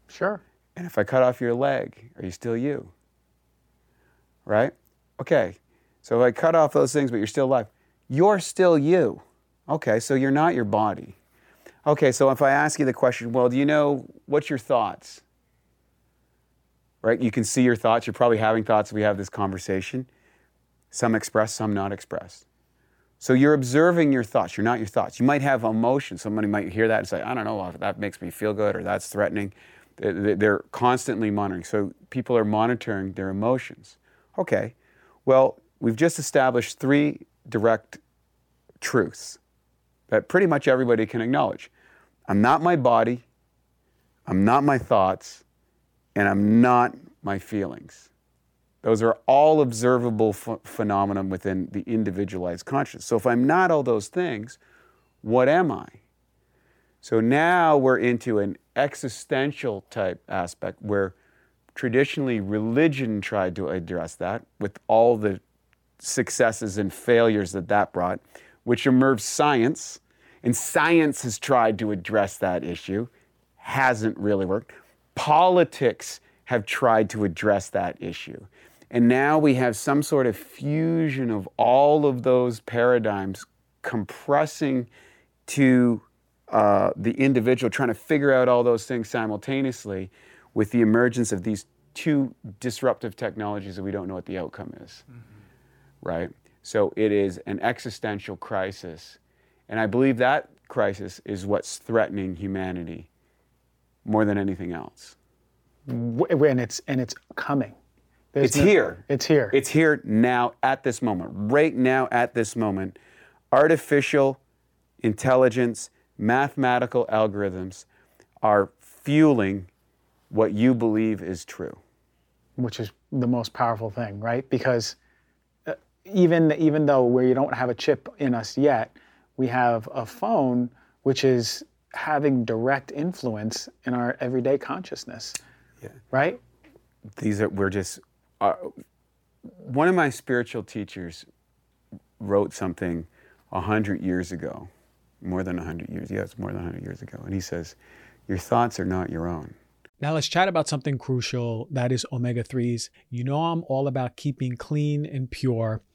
Sure. And if I cut off your leg, are you still you? Right? Okay. So if I cut off those things, but you're still alive, you're still you. Okay, so you're not your body. Okay, so if I ask you the question, well, do you know what's your thoughts? Right? You can see your thoughts. You're probably having thoughts. We have this conversation. Some expressed, some not expressed. So you're observing your thoughts. You're not your thoughts. You might have emotions. Somebody might hear that and say, I don't know, that makes me feel good or that's threatening. They're constantly monitoring. So people are monitoring their emotions. Okay, well, we've just established three direct truths that pretty much everybody can acknowledge. I'm not my body, I'm not my thoughts, and I'm not my feelings. Those are all observable ph- phenomena within the individualized consciousness. So if I'm not all those things, what am I? So now we're into an existential type aspect where traditionally religion tried to address that with all the successes and failures that that brought, which emerged science. And science has tried to address that issue, hasn't really worked. Politics have tried to address that issue. And now we have some sort of fusion of all of those paradigms compressing to uh, the individual, trying to figure out all those things simultaneously with the emergence of these two disruptive technologies that we don't know what the outcome is. Mm-hmm. Right? So it is an existential crisis. And I believe that crisis is what's threatening humanity more than anything else. And it's, and it's coming. There's it's no, here. It's here. It's here now at this moment. Right now at this moment. Artificial intelligence, mathematical algorithms are fueling what you believe is true. Which is the most powerful thing, right? Because uh, even even though we don't have a chip in us yet, we have a phone which is having direct influence in our everyday consciousness. Yeah. Right? These are we're just uh, one of my spiritual teachers wrote something a hundred years ago, more than a hundred years. Yes, more than a hundred years ago, and he says, "Your thoughts are not your own." Now let's chat about something crucial that is omega 3s. You know, I'm all about keeping clean and pure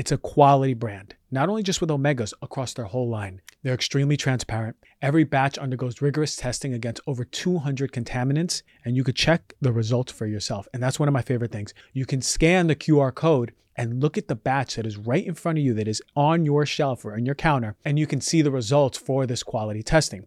it's a quality brand, not only just with omegas across their whole line. They're extremely transparent. Every batch undergoes rigorous testing against over 200 contaminants, and you could check the results for yourself. And that's one of my favorite things. You can scan the QR code and look at the batch that is right in front of you that is on your shelf or on your counter, and you can see the results for this quality testing.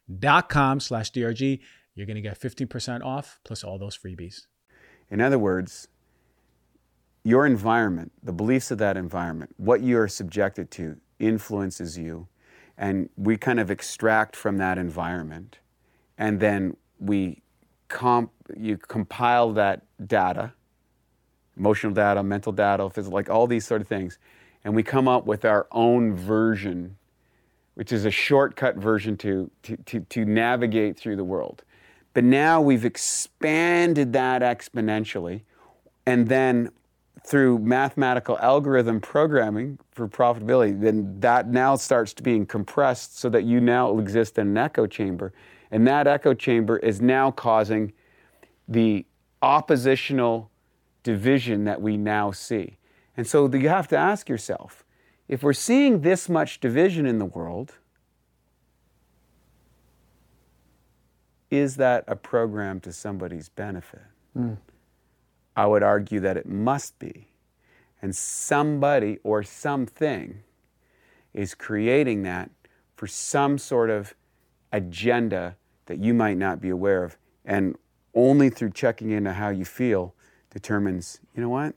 dot com slash drg you're going to get 15% off plus all those freebies. In other words your environment the beliefs of that environment what you're subjected to influences you and we kind of extract from that environment and then we comp you compile that data emotional data mental data physical like all these sort of things and we come up with our own version which is a shortcut version to, to, to, to navigate through the world but now we've expanded that exponentially and then through mathematical algorithm programming for profitability then that now starts to being compressed so that you now exist in an echo chamber and that echo chamber is now causing the oppositional division that we now see. And so you have to ask yourself if we're seeing this much division in the world, is that a program to somebody's benefit? Mm. I would argue that it must be. And somebody or something is creating that for some sort of agenda that you might not be aware of. And only through checking into how you feel determines, you know what?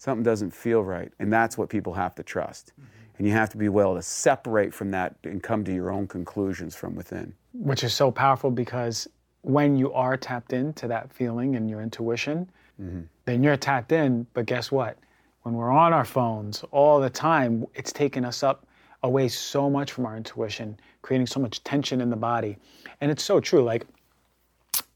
Something doesn't feel right. And that's what people have to trust. Mm-hmm. And you have to be able to separate from that and come to your own conclusions from within. Which is so powerful because when you are tapped into that feeling and your intuition, mm-hmm. then you're tapped in. But guess what? When we're on our phones all the time, it's taking us up away so much from our intuition, creating so much tension in the body. And it's so true. Like,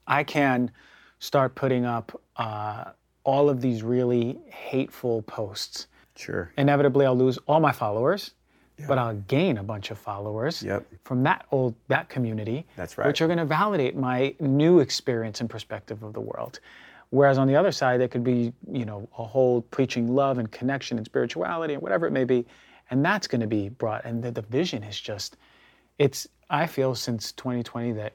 I can start putting up uh, all of these really hateful posts. Sure. Inevitably, I'll lose all my followers, yep. but I'll gain a bunch of followers yep. from that old that community. That's right. Which are going to validate my new experience and perspective of the world. Whereas on the other side, there could be, you know, a whole preaching love and connection and spirituality and whatever it may be, and that's going to be brought. And the division is just, it's. I feel since 2020 that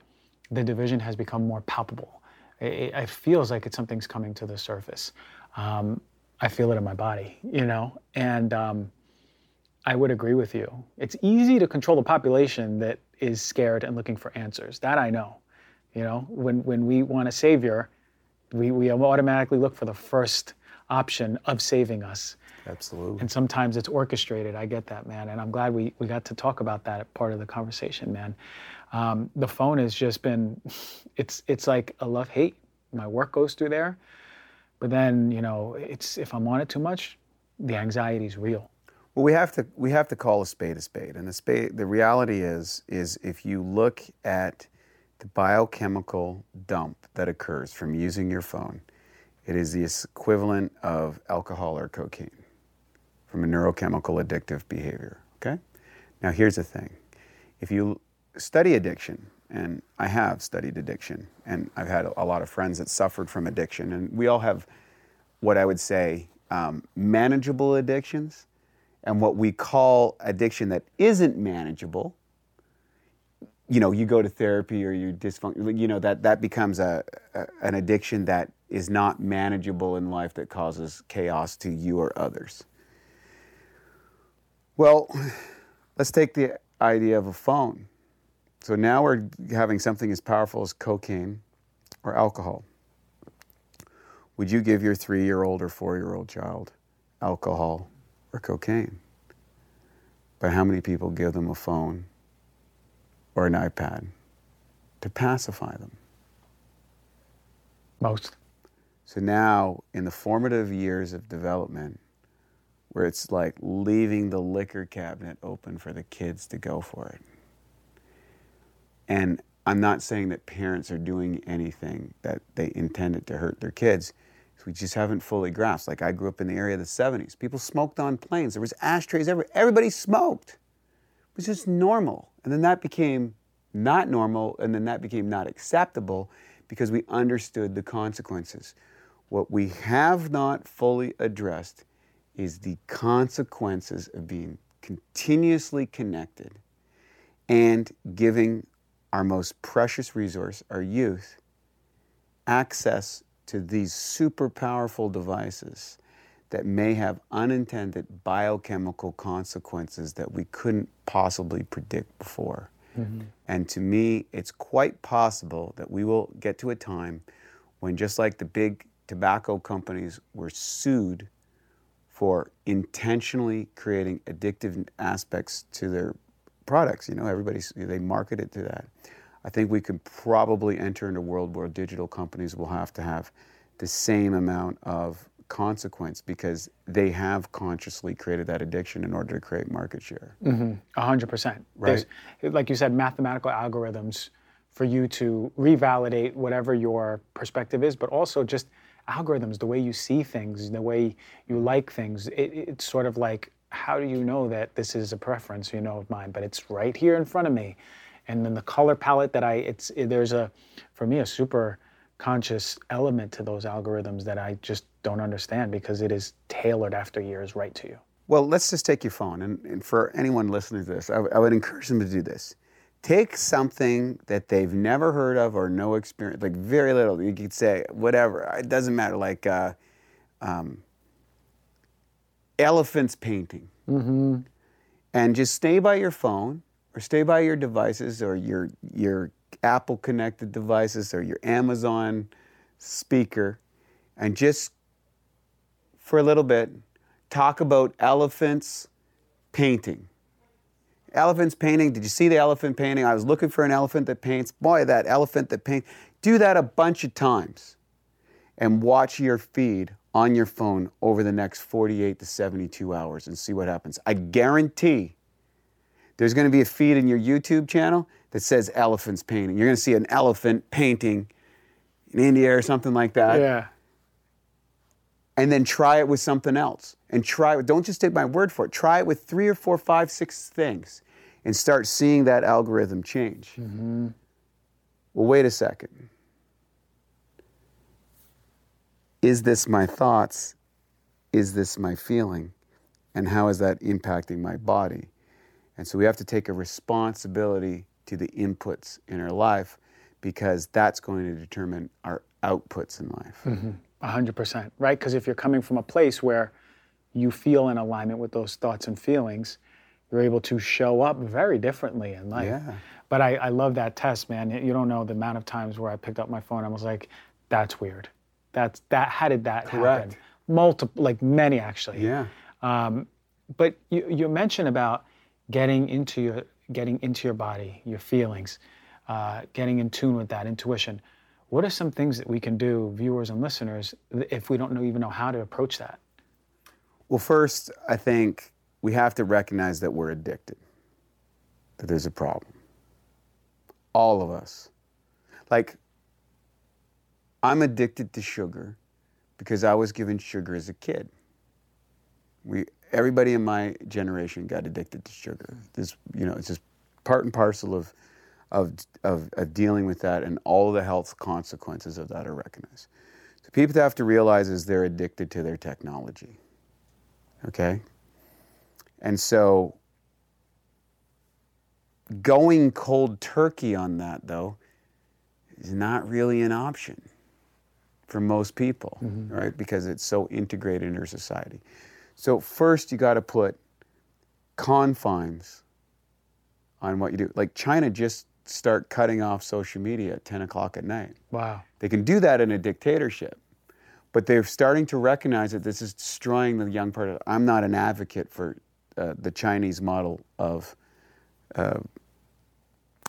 the division has become more palpable. It, it feels like it's something's coming to the surface. Um, I feel it in my body, you know, and um, I would agree with you. It's easy to control the population that is scared and looking for answers. That I know. You know, when when we want a savior, we, we automatically look for the first option of saving us. Absolutely. And sometimes it's orchestrated. I get that, man. And I'm glad we, we got to talk about that part of the conversation, man. Um, the phone has just been, it's it's like a love hate. My work goes through there, but then you know, it's if I'm on it too much, the anxiety is real. Well, we have to we have to call a spade a spade, and the spade the reality is is if you look at the biochemical dump that occurs from using your phone, it is the equivalent of alcohol or cocaine from a neurochemical addictive behavior. Okay, now here's the thing: if you study addiction, and I have studied addiction, and I've had a lot of friends that suffered from addiction, and we all have what I would say um, manageable addictions and what we call addiction that isn't manageable. You know you go to therapy or you dysfunction you know that that becomes a, a, an addiction that is not manageable in life that causes chaos to you or others. Well [SIGHS] let's take the idea of a phone so now we're having something as powerful as cocaine or alcohol would you give your three year old or four year old child alcohol or cocaine. But how many people give them a phone or an iPad to pacify them? Most. So now, in the formative years of development, where it's like leaving the liquor cabinet open for the kids to go for it. And I'm not saying that parents are doing anything that they intended to hurt their kids we just haven't fully grasped. Like I grew up in the area of the 70s. People smoked on planes. There was ashtrays everywhere. Everybody smoked. It was just normal. And then that became not normal, and then that became not acceptable because we understood the consequences. What we have not fully addressed is the consequences of being continuously connected and giving our most precious resource, our youth, access to these super powerful devices that may have unintended biochemical consequences that we couldn't possibly predict before. Mm-hmm. And to me, it's quite possible that we will get to a time when, just like the big tobacco companies were sued for intentionally creating addictive aspects to their products, you know, everybody, they market it to that. I think we could probably enter into a world where digital companies will have to have the same amount of consequence because they have consciously created that addiction in order to create market share. Mm-hmm. 100%. Right. There's, like you said, mathematical algorithms for you to revalidate whatever your perspective is, but also just algorithms, the way you see things, the way you like things. It, it's sort of like, how do you know that this is a preference, you know, of mine? But it's right here in front of me and then the color palette that I it's there's a for me a super conscious element to those algorithms that I just don't understand because it is tailored after years right to you. Well, let's just take your phone, and, and for anyone listening to this, I, w- I would encourage them to do this. Take something that they've never heard of or no experience, like very little. You could say whatever. It doesn't matter. Like uh, um, elephants painting, mm-hmm. and just stay by your phone or stay by your devices or your your Apple connected devices or your Amazon speaker and just for a little bit talk about elephants painting. Elephants painting. Did you see the elephant painting? I was looking for an elephant that paints. Boy, that elephant that paints. Do that a bunch of times and watch your feed on your phone over the next 48 to 72 hours and see what happens. I guarantee there's going to be a feed in your YouTube channel that says elephants painting. You're going to see an elephant painting in India or something like that. Yeah. And then try it with something else. And try it. Don't just take my word for it. Try it with three or four, five, six things and start seeing that algorithm change. Mm-hmm. Well, wait a second. Is this my thoughts? Is this my feeling? And how is that impacting my body? And so we have to take a responsibility to the inputs in our life because that's going to determine our outputs in life. Mm-hmm. 100%, right? Because if you're coming from a place where you feel in alignment with those thoughts and feelings, you're able to show up very differently in life. Yeah. But I, I love that test, man. You don't know the amount of times where I picked up my phone. I was like, "That's weird. That's that. How did that Correct. happen? multiple, like many actually. Yeah. Um, but you, you mentioned about getting into your getting into your body, your feelings, uh, getting in tune with that intuition. What are some things that we can do, viewers and listeners, if we don't know, even know how to approach that? Well, first, I think we have to recognize that we're addicted, that there's a problem. All of us. Like, I'm addicted to sugar because I was given sugar as a kid. We, everybody in my generation got addicted to sugar. This, you know, it's just part and parcel of, of, of, of dealing with that, and all the health consequences of that are recognized. So people have to realize is they're addicted to their technology. Okay? And so going cold turkey on that, though, is not really an option for most people, mm-hmm. right? Because it's so integrated into society. So, first, you got to put confines on what you do. Like China just start cutting off social media at 10 o'clock at night. Wow. They can do that in a dictatorship but they're starting to recognize that this is destroying the young part of i'm not an advocate for uh, the chinese model of uh,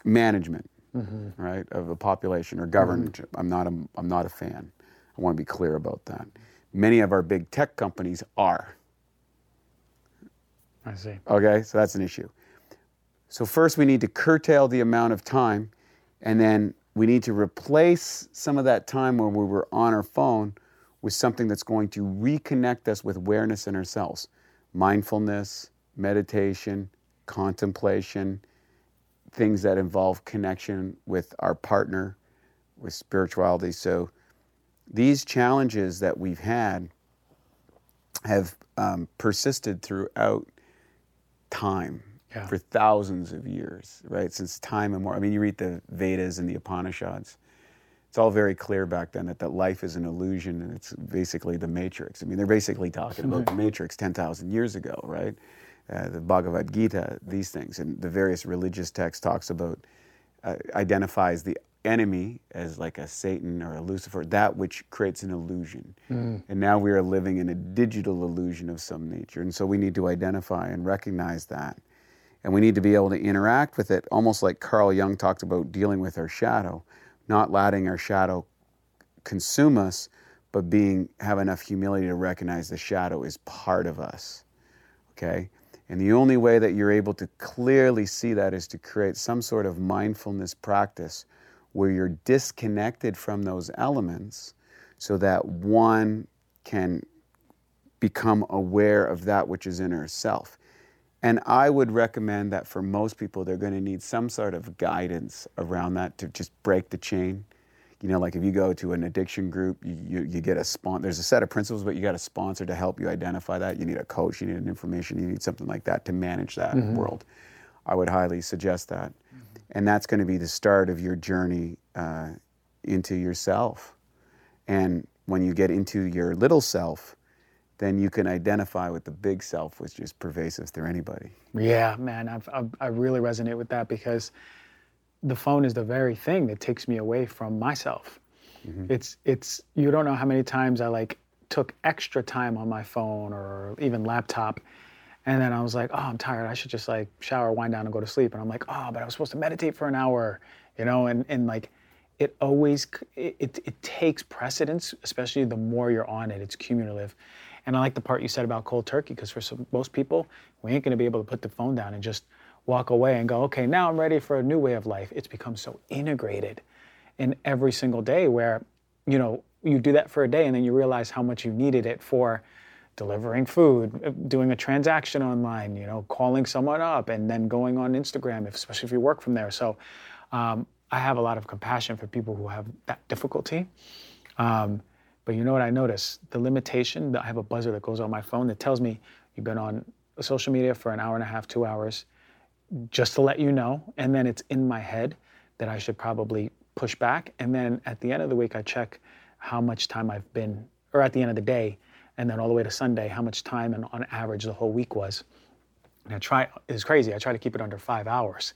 management mm-hmm. right of a population or government mm-hmm. i'm not a, i'm not a fan i want to be clear about that. Many of our big tech companies are. I see. Okay so that's an issue. So first we need to curtail the amount of time and then we need to replace some of that time when we were on our phone with something that's going to reconnect us with awareness in ourselves. Mindfulness, meditation, contemplation, things that involve connection with our partner, with spirituality. So these challenges that we've had have um, persisted throughout time yeah. for thousands of years, right? Since time and more. I mean, you read the Vedas and the Upanishads it's all very clear back then that, that life is an illusion and it's basically the matrix. I mean, they're basically talking about the matrix 10,000 years ago, right? Uh, the Bhagavad Gita, these things, and the various religious texts talks about, uh, identifies the enemy as like a Satan or a Lucifer, that which creates an illusion. Mm. And now we are living in a digital illusion of some nature. And so we need to identify and recognize that. And we need to be able to interact with it, almost like Carl Jung talked about dealing with our shadow not letting our shadow consume us, but being have enough humility to recognize the shadow is part of us. Okay? And the only way that you're able to clearly see that is to create some sort of mindfulness practice where you're disconnected from those elements so that one can become aware of that which is in herself. And I would recommend that for most people, they're going to need some sort of guidance around that to just break the chain. You know, like if you go to an addiction group, you, you, you get a sponsor. There's a set of principles, but you got a sponsor to help you identify that. You need a coach, you need an information, you need something like that to manage that mm-hmm. world. I would highly suggest that. Mm-hmm. And that's going to be the start of your journey uh, into yourself. And when you get into your little self, then you can identify with the big self, which is pervasive through anybody. Yeah, man, I've, I've, i really resonate with that because the phone is the very thing that takes me away from myself. Mm-hmm. It's it's you don't know how many times I like took extra time on my phone or even laptop, and then I was like, oh, I'm tired. I should just like shower, wind down, and go to sleep. And I'm like, oh, but I was supposed to meditate for an hour, you know, and and like it always it, it, it takes precedence, especially the more you're on it. It's cumulative. And I like the part you said about cold turkey because for some, most people, we ain't to be able to put the phone down and just walk away and go, okay, now I'm ready for a new way of life. It's become so integrated in every single day where, you know, you do that for a day and then you realize how much you needed it for delivering food, doing a transaction online, you know, calling someone up, and then going on Instagram, especially if you work from there. So um, I have a lot of compassion for people who have that difficulty. Um, but you know what I notice? The limitation, I have a buzzer that goes on my phone that tells me you've been on social media for an hour and a half, two hours, just to let you know. And then it's in my head that I should probably push back. And then at the end of the week, I check how much time I've been, or at the end of the day, and then all the way to Sunday, how much time and on average the whole week was. And I try, it's crazy, I try to keep it under five hours.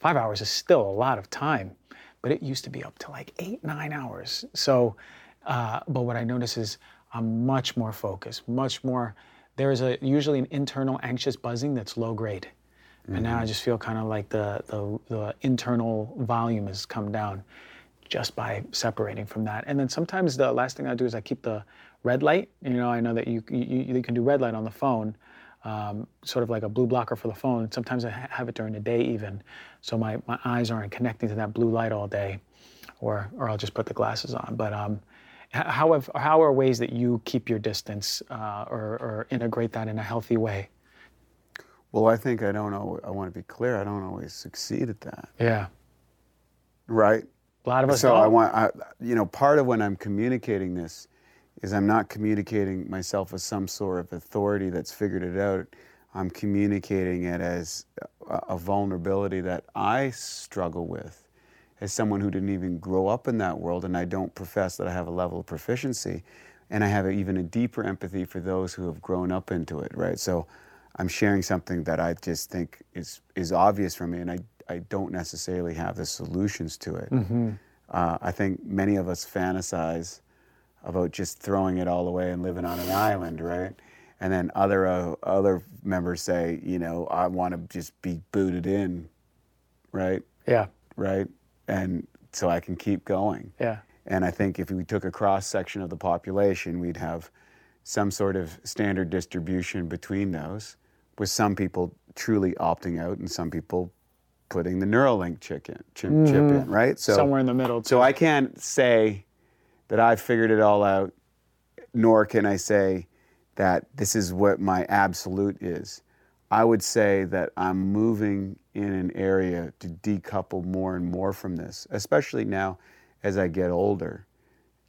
Five hours is still a lot of time, but it used to be up to like eight, nine hours. So uh, but what I notice is I'm much more focused, much more. There is a usually an internal anxious buzzing that's low grade, and now I just feel kind of like the, the the internal volume has come down just by separating from that. And then sometimes the last thing I do is I keep the red light. You know, I know that you you, you can do red light on the phone, um, sort of like a blue blocker for the phone. Sometimes I have it during the day even, so my, my eyes aren't connecting to that blue light all day, or or I'll just put the glasses on. But um, how have, how are ways that you keep your distance uh, or or integrate that in a healthy way? Well, I think I don't know. I want to be clear. I don't always succeed at that, Yeah, right? a lot of us so don't. I want, I, you know, part of when I'm communicating this is I'm not communicating myself as some sort of authority that's figured it out. I'm communicating it as a, vulnerability that I struggle with as someone who didn't even grow up in that world, and I don't profess that I have a level of proficiency, and I have even a deeper empathy for those who have grown up into it, right? So I'm sharing something that I just think is is obvious for me, and I I don't necessarily have the solutions to it. Uh, I think many of us fantasize about just throwing it all away and living on an island, right? And then other uh, other members say, you know, I want to just be booted in, right? yeah, Right? And so I can keep going. yeah, And I think if we took a cross section of the population, we'd have some sort of standard distribution between those, with some people truly opting out and some people putting the Neuralink chip in, chip, chip in right? So somewhere in the middle. so I can't say that I've figured it all out, nor can I say that this is what my absolute is. I would say that I'm moving in an area to decouple more and more from this, especially now as I get older.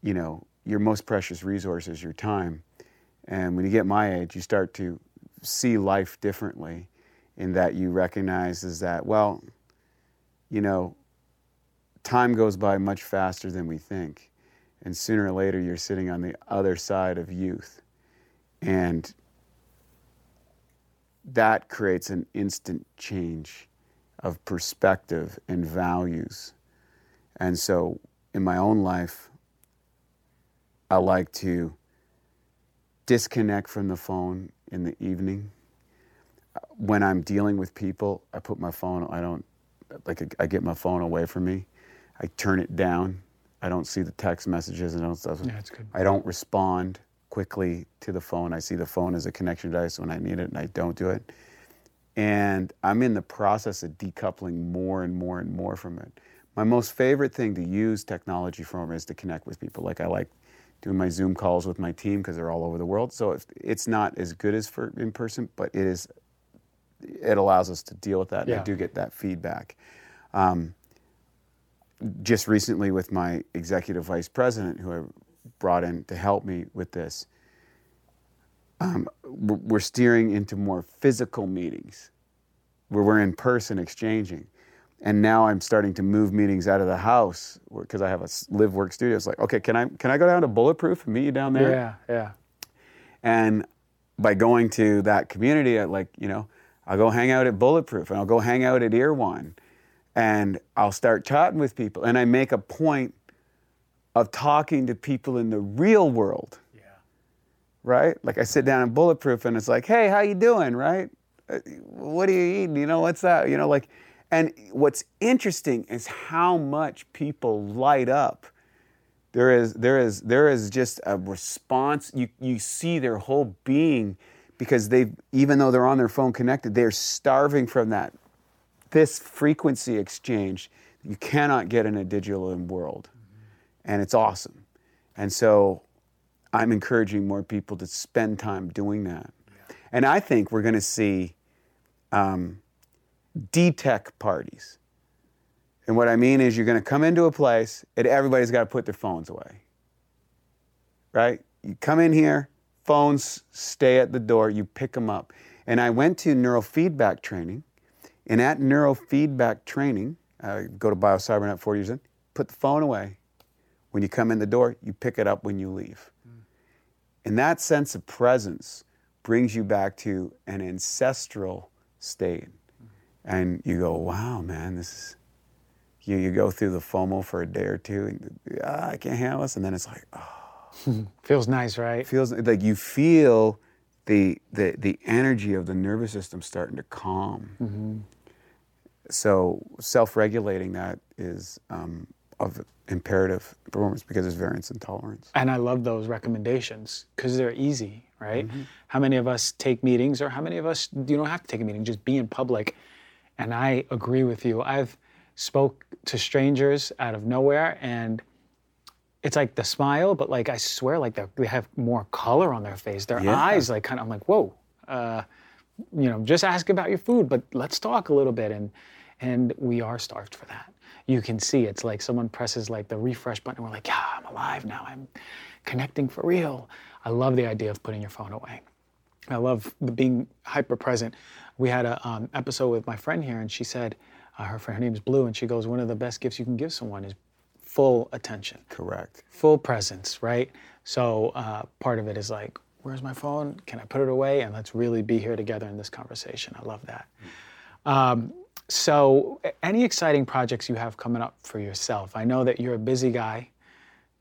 You know, your most precious resource is your time. And when you get my age, you start to see life differently in that you recognize is that, well, you know, time goes by much faster than we think. And sooner or later, you're sitting on the other side of youth. And that creates an instant change of perspective and values. And so, in my own life, I like to disconnect from the phone in the evening. When I'm dealing with people, I put my phone, I don't, like, I get my phone away from me. I turn it down. I don't see the text messages and I don't. Yeah, that's good. I don't respond quickly to the phone. I see the phone as a connection device when I need it and I don't do it. And I'm in the process of decoupling more and more and more from it. My most favorite thing to use technology for is to connect with people. Like I like doing my Zoom calls with my team because they're all over the world. So it's, not as good as for in person, but it is. It allows us to deal with that. And I do get that feedback. Um, just recently with my executive vice president, who I brought in to help me with this, um, we're steering into more physical meetings where we're in person exchanging. And now I'm starting to move meetings out of the house because I have a live work studio. It's like, okay, can I can I go down to Bulletproof and meet you down there? Yeah, yeah. And by going to that community, I like, you know, I'll go hang out at Bulletproof and I'll go hang out at Erewhon and I'll start chatting with people. And I make a point of talking to people in the real world, Yeah. right? Like I sit down in Bulletproof and it's like, hey, how you doing, right? Uh, What are you eating? You know, what's that? You know, like, and what's interesting is how much people light up there is there is there is just a response you you see their whole being because they even though they're on their phone connected they're starving from that this frequency exchange you cannot get in a digital world and it's awesome and so i'm encouraging more people to spend time doing that and i think we're going to see um, d-tech parties and what I mean is, you're going to come into a place and everybody's got to put their phones away. Right? You come in here, phones stay at the door, you pick them up. And I went to neurofeedback training, and at neurofeedback training, I go to Biocybernaut 40 years in, put the phone away. When you come in the door, you pick it up when you leave. And that sense of presence brings you back to an ancestral state. And you go, wow, man, this is you, you go through the FOMO for a day or two, and ah, I can't handle this, and then it's like, oh, [LAUGHS] Feels nice, right? feels like you feel the the the energy of the nervous system starting to calm. Mm-hmm. So self-regulating that is um, of imperative performance because there's variance and tolerance. And I love those recommendations because they're easy, right? How many of us take meetings, or how many of us you don't have to take a meeting, just be in public. And I agree with you. I've spoke to strangers out of nowhere, and it's like the smile, but like I swear, like they have more color on their face. Their Yeah. eyes, like kind of, I'm like, whoa. Uh, you know, just ask about your food, but let's talk a little bit. And and we are starved for that. You can see it's like someone presses like the refresh button. And we're like, yeah, I'm alive now. I'm connecting for real. I love the idea of putting your phone away. I love being hyper present. We had a um, episode with my friend here, and she said, uh, her friend, her name is Blue, and she goes, one of the best gifts you can give someone is full attention Correct. full presence, right? So uh, part of it is like, where's my phone? Can I put it away? And let's really be here together in this conversation. I love that. Um, so, any exciting projects you have coming up for yourself? I know that you're a busy guy.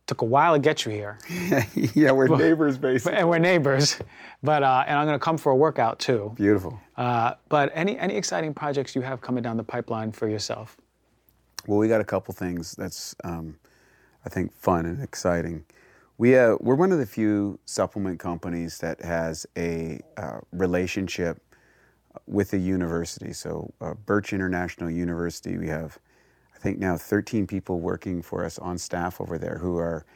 Took a while to get you here, [LAUGHS] yeah, we're neighbors, basically. [LAUGHS] and we're neighbors. But uh, and I'm going to come for a workout too. Beautiful. Uh, but any any exciting projects you have coming down the pipeline for yourself? Well, we got a couple things that's um, I think fun and exciting. We uh, we're one of the few supplement companies that has a uh, relationship with a university. So uh, Birch International University, we have I think now 13 people working for us on staff over there who are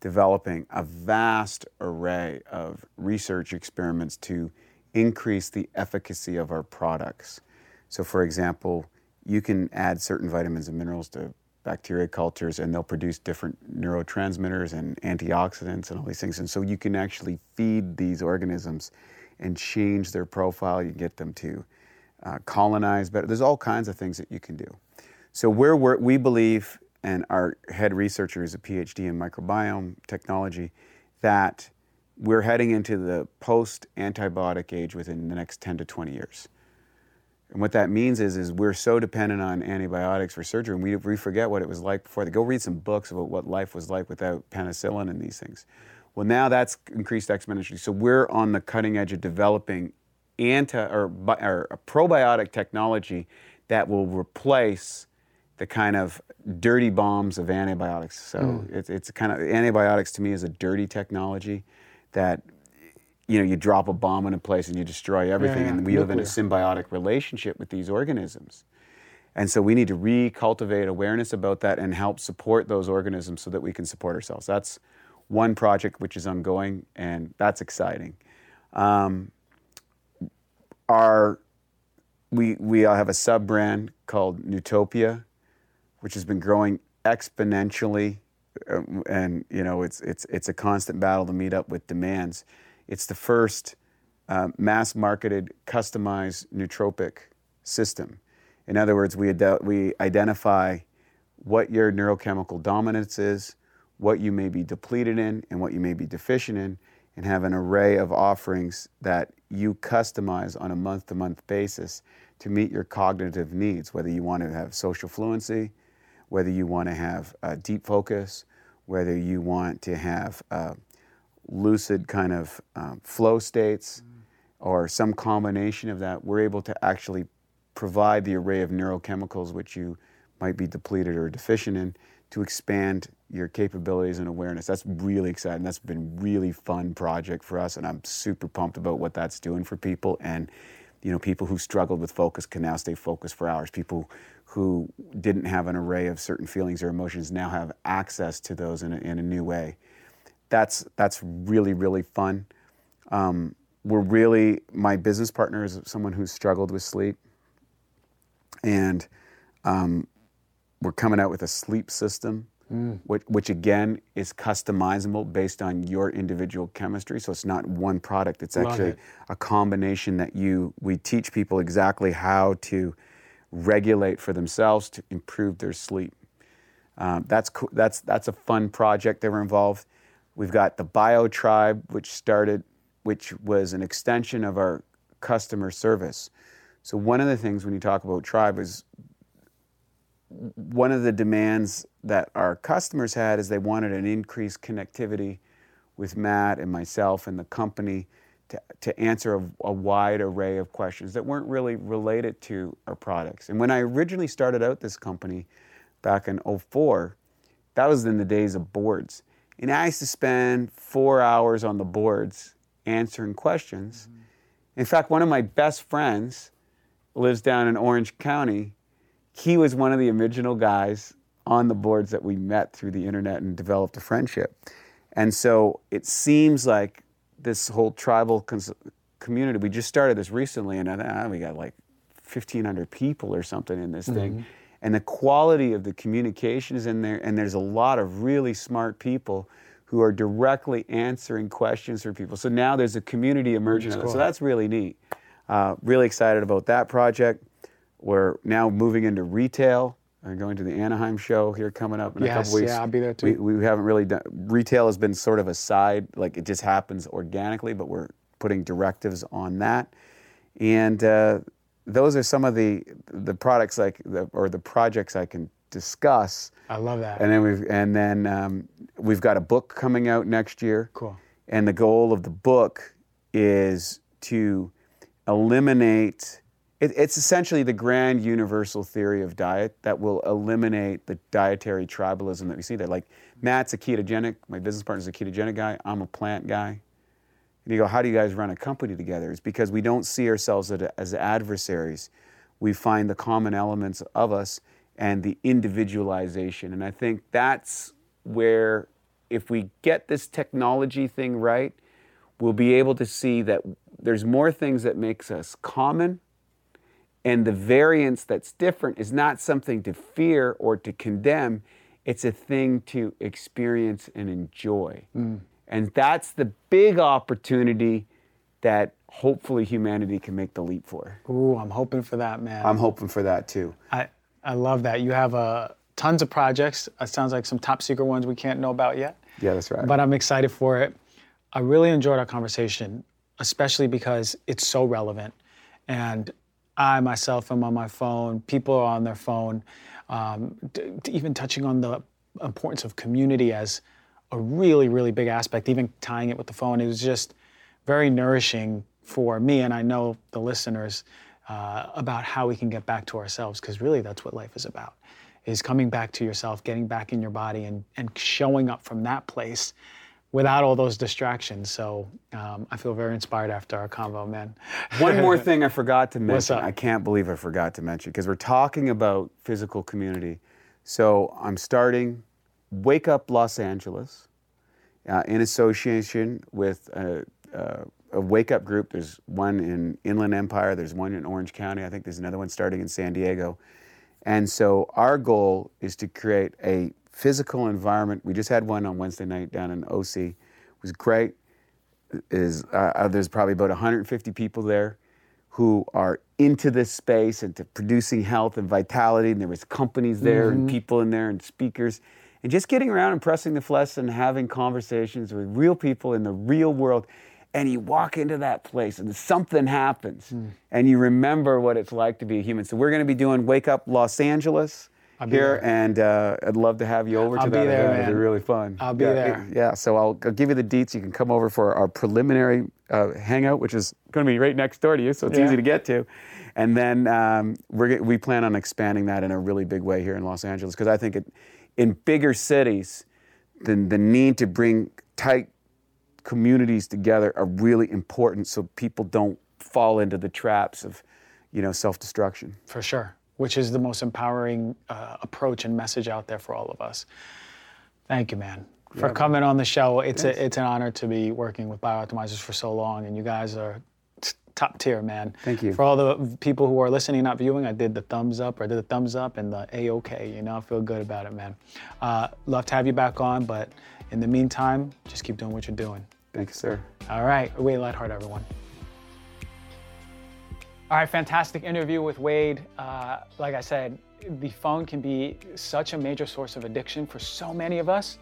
developing a vast array of research experiments to increase the efficacy of our products. So, for example, you can add certain vitamins and minerals to bacteria cultures and they'll produce different neurotransmitters and antioxidants and all these things. And so you can actually feed these organisms and change their profile. You get them to uh, colonize better. There's all kinds of things that you can do. So we're, we believe, and our head researcher is a PhD in microbiome technology, that we're heading into the post-antibiotic age within the next 10 to 20 years. And what that means is, is we're so dependent on antibiotics for surgery, and we, we forget what it was like before. Go read some books about what life was like without penicillin and these things. Well, now that's increased exponentially. So we're on the cutting edge of developing anti or, or a probiotic technology that will replace the kind of dirty bombs of antibiotics. So hmm. it's, it's kind of antibiotics to me is a dirty technology that you know you drop a bomb in a place and you destroy everything, yeah, and we live in a symbiotic relationship with these organisms. And so we need to recultivate awareness about that and help support those organisms so that we can support ourselves. That's one project which is ongoing, and that's exciting. Um, our we we have a sub brand called Nootopia, which has been growing exponentially, uh, and you know it's it's it's a constant battle to meet up with demands. It's the first uh, mass marketed, customized nootropic system. In other words, we ide- we identify what your neurochemical dominance is, what you may be depleted in, and what you may be deficient in, and have an array of offerings that you customize on a month to month basis to meet your cognitive needs, whether you want to have social fluency, whether you want to have uh, deep focus, whether you want to have uh, lucid kind of um, flow states, or some combination of that, we're able to actually provide the array of neurochemicals which you might be depleted or deficient in to expand your capabilities and awareness. That's really exciting. That's been really fun project for us, and I'm super pumped about what that's doing for people. And you know, people who struggled with focus can now stay focused for hours. People who didn't have an array of certain feelings or emotions now have access to those in a, in a new way. That's that's really really fun. Um, we're really my business partner is someone who's struggled with sleep, and um, we're coming out with a sleep system, which, which again is customizable based on your individual chemistry. So it's not one product; it's Love actually it. a combination that you we teach people exactly how to regulate for themselves to improve their sleep. Um, that's co- that's that's a fun project that we're involved. We've got the Bio Tribe, which started, which was an extension of our customer service. So one of the things when you talk about tribe is one of the demands that our customers had is they wanted an increased connectivity with Matt and myself and the company to, to answer a, a wide array of questions that weren't really related to our products. And when I originally started out this company back in 04, that was in the days of boards. And I used to spend four hours on the boards answering questions. Mm-hmm. In fact, one of my best friends lives down in Orange County. He was one of the original guys on the boards that we met through the internet and developed a friendship. And so it seems like this whole tribal cons- community, we just started this recently, and uh, we got like 1,500 people or something in this mm-hmm. thing. And the quality of the communication is in there, and there's a lot of really smart people who are directly answering questions for people. So now there's a community emerging. Cool. So that's really neat. Uh, really excited about that project. We're now moving into retail. I'm going to the Anaheim show here coming up in yes, a couple weeks. Yeah, I'll be there too. We, we haven't really done retail has been sort of a side, like it just happens organically, but we're putting directives on that. And uh, those are some of the the products like the, or the projects I can discuss. I love that. And then we've and then um, we've got a book coming out next year. Cool. And the goal of the book is to eliminate. It, it's essentially the grand universal theory of diet that will eliminate the dietary tribalism that we see there. Like Matt's a ketogenic, my business partner's a ketogenic guy. I'm a plant guy. And you go, how do you guys run a company together? It's because we don't see ourselves as adversaries. We find the common elements of us and the individualization. And I think that's where, if we get this technology thing right, we'll be able to see that there's more things that makes us common and the variance that's different is not something to fear or to condemn it's a thing to experience and enjoy mm. And that's the big opportunity that hopefully humanity can make the leap for. Ooh, I'm hoping for that, man. I'm hoping for that too. I, I love that. You have uh, tons of projects. It sounds like some top secret ones we can't know about yet. Yeah, that's right. But I'm excited for it. I really enjoyed our conversation, especially because it's so relevant. And I myself am on my phone, people are on their phone, um, even touching on the importance of community as a really, really big aspect, even tying it with the phone. It was just very nourishing for me, and I know the listeners, uh, about how we can get back to ourselves, because really that's what life is about, is coming back to yourself, getting back in your body, and, and showing up from that place without all those distractions. So um, I feel very inspired after our convo, man. [LAUGHS] One more thing I forgot to mention. I can't believe I forgot to mention, because we're talking about physical community. So I'm starting Wake Up Los Angeles, uh, in association with a, a, Wake Up group. There's one in Inland Empire, there's one in Orange County, I think there's another one starting in San Diego. And so our goal is to create a physical environment. We just had one on Wednesday night down in OC. It was great. Is uh, uh there's probably about 150 people there who are into this space and to producing health and vitality. And there was companies there mm-hmm. and people in there and speakers and just getting around and pressing the flesh and having conversations with real people in the real world and you walk into that place and something happens mm. and you remember what it's like to be a human so we're going to be doing wake up los angeles here there. and uh, i'd love to have you over I'll to that there, event. it'll be really fun i'll be yeah, there yeah so I'll, I'll, give you the deets you can come over for our preliminary uh, hangout which is going to be right next door to you so it's yeah. easy to get to and then um, we plan on expanding that in a really big way here in los angeles because i think it in bigger cities, the, the need to bring tight communities together are really important so people don't fall into the traps of, you know, self-destruction. For sure, which is the most empowering uh, approach and message out there for all of us. Thank you, man, for yeah, coming man. on the show. It's yes. a, it's an honor to be working with BiOptimizers for so long, and you guys are top tier, man. Thank you. For all the people who are listening, not viewing, I did the thumbs up, or I did the thumbs up and the A-OK. You know, I feel good about it, man. Uh, love to have you back on, but in the meantime, just keep doing what you're doing. Thank you, sir. All right, Wade Lightheart, everyone. All right, fantastic interview with Wade. Uh, like I said, the phone can be such a major source of addiction for so many of us,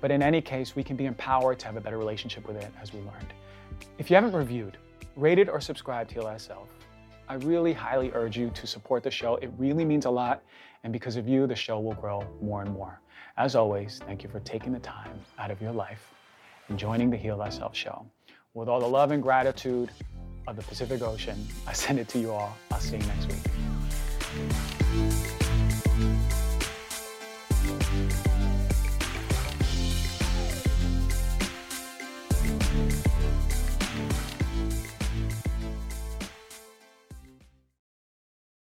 but in any case, we can be empowered to have a better relationship with it, as we learned. If you haven't reviewed, rated or subscribed to Heal Thyself. I really highly urge you to support the show. It really means a lot. And because of you, the show will grow more and more. As always, thank you for taking the time out of your life and joining the Heal Thyself show. With all the love and gratitude of the Pacific Ocean, I send it to you all. I'll see you next week.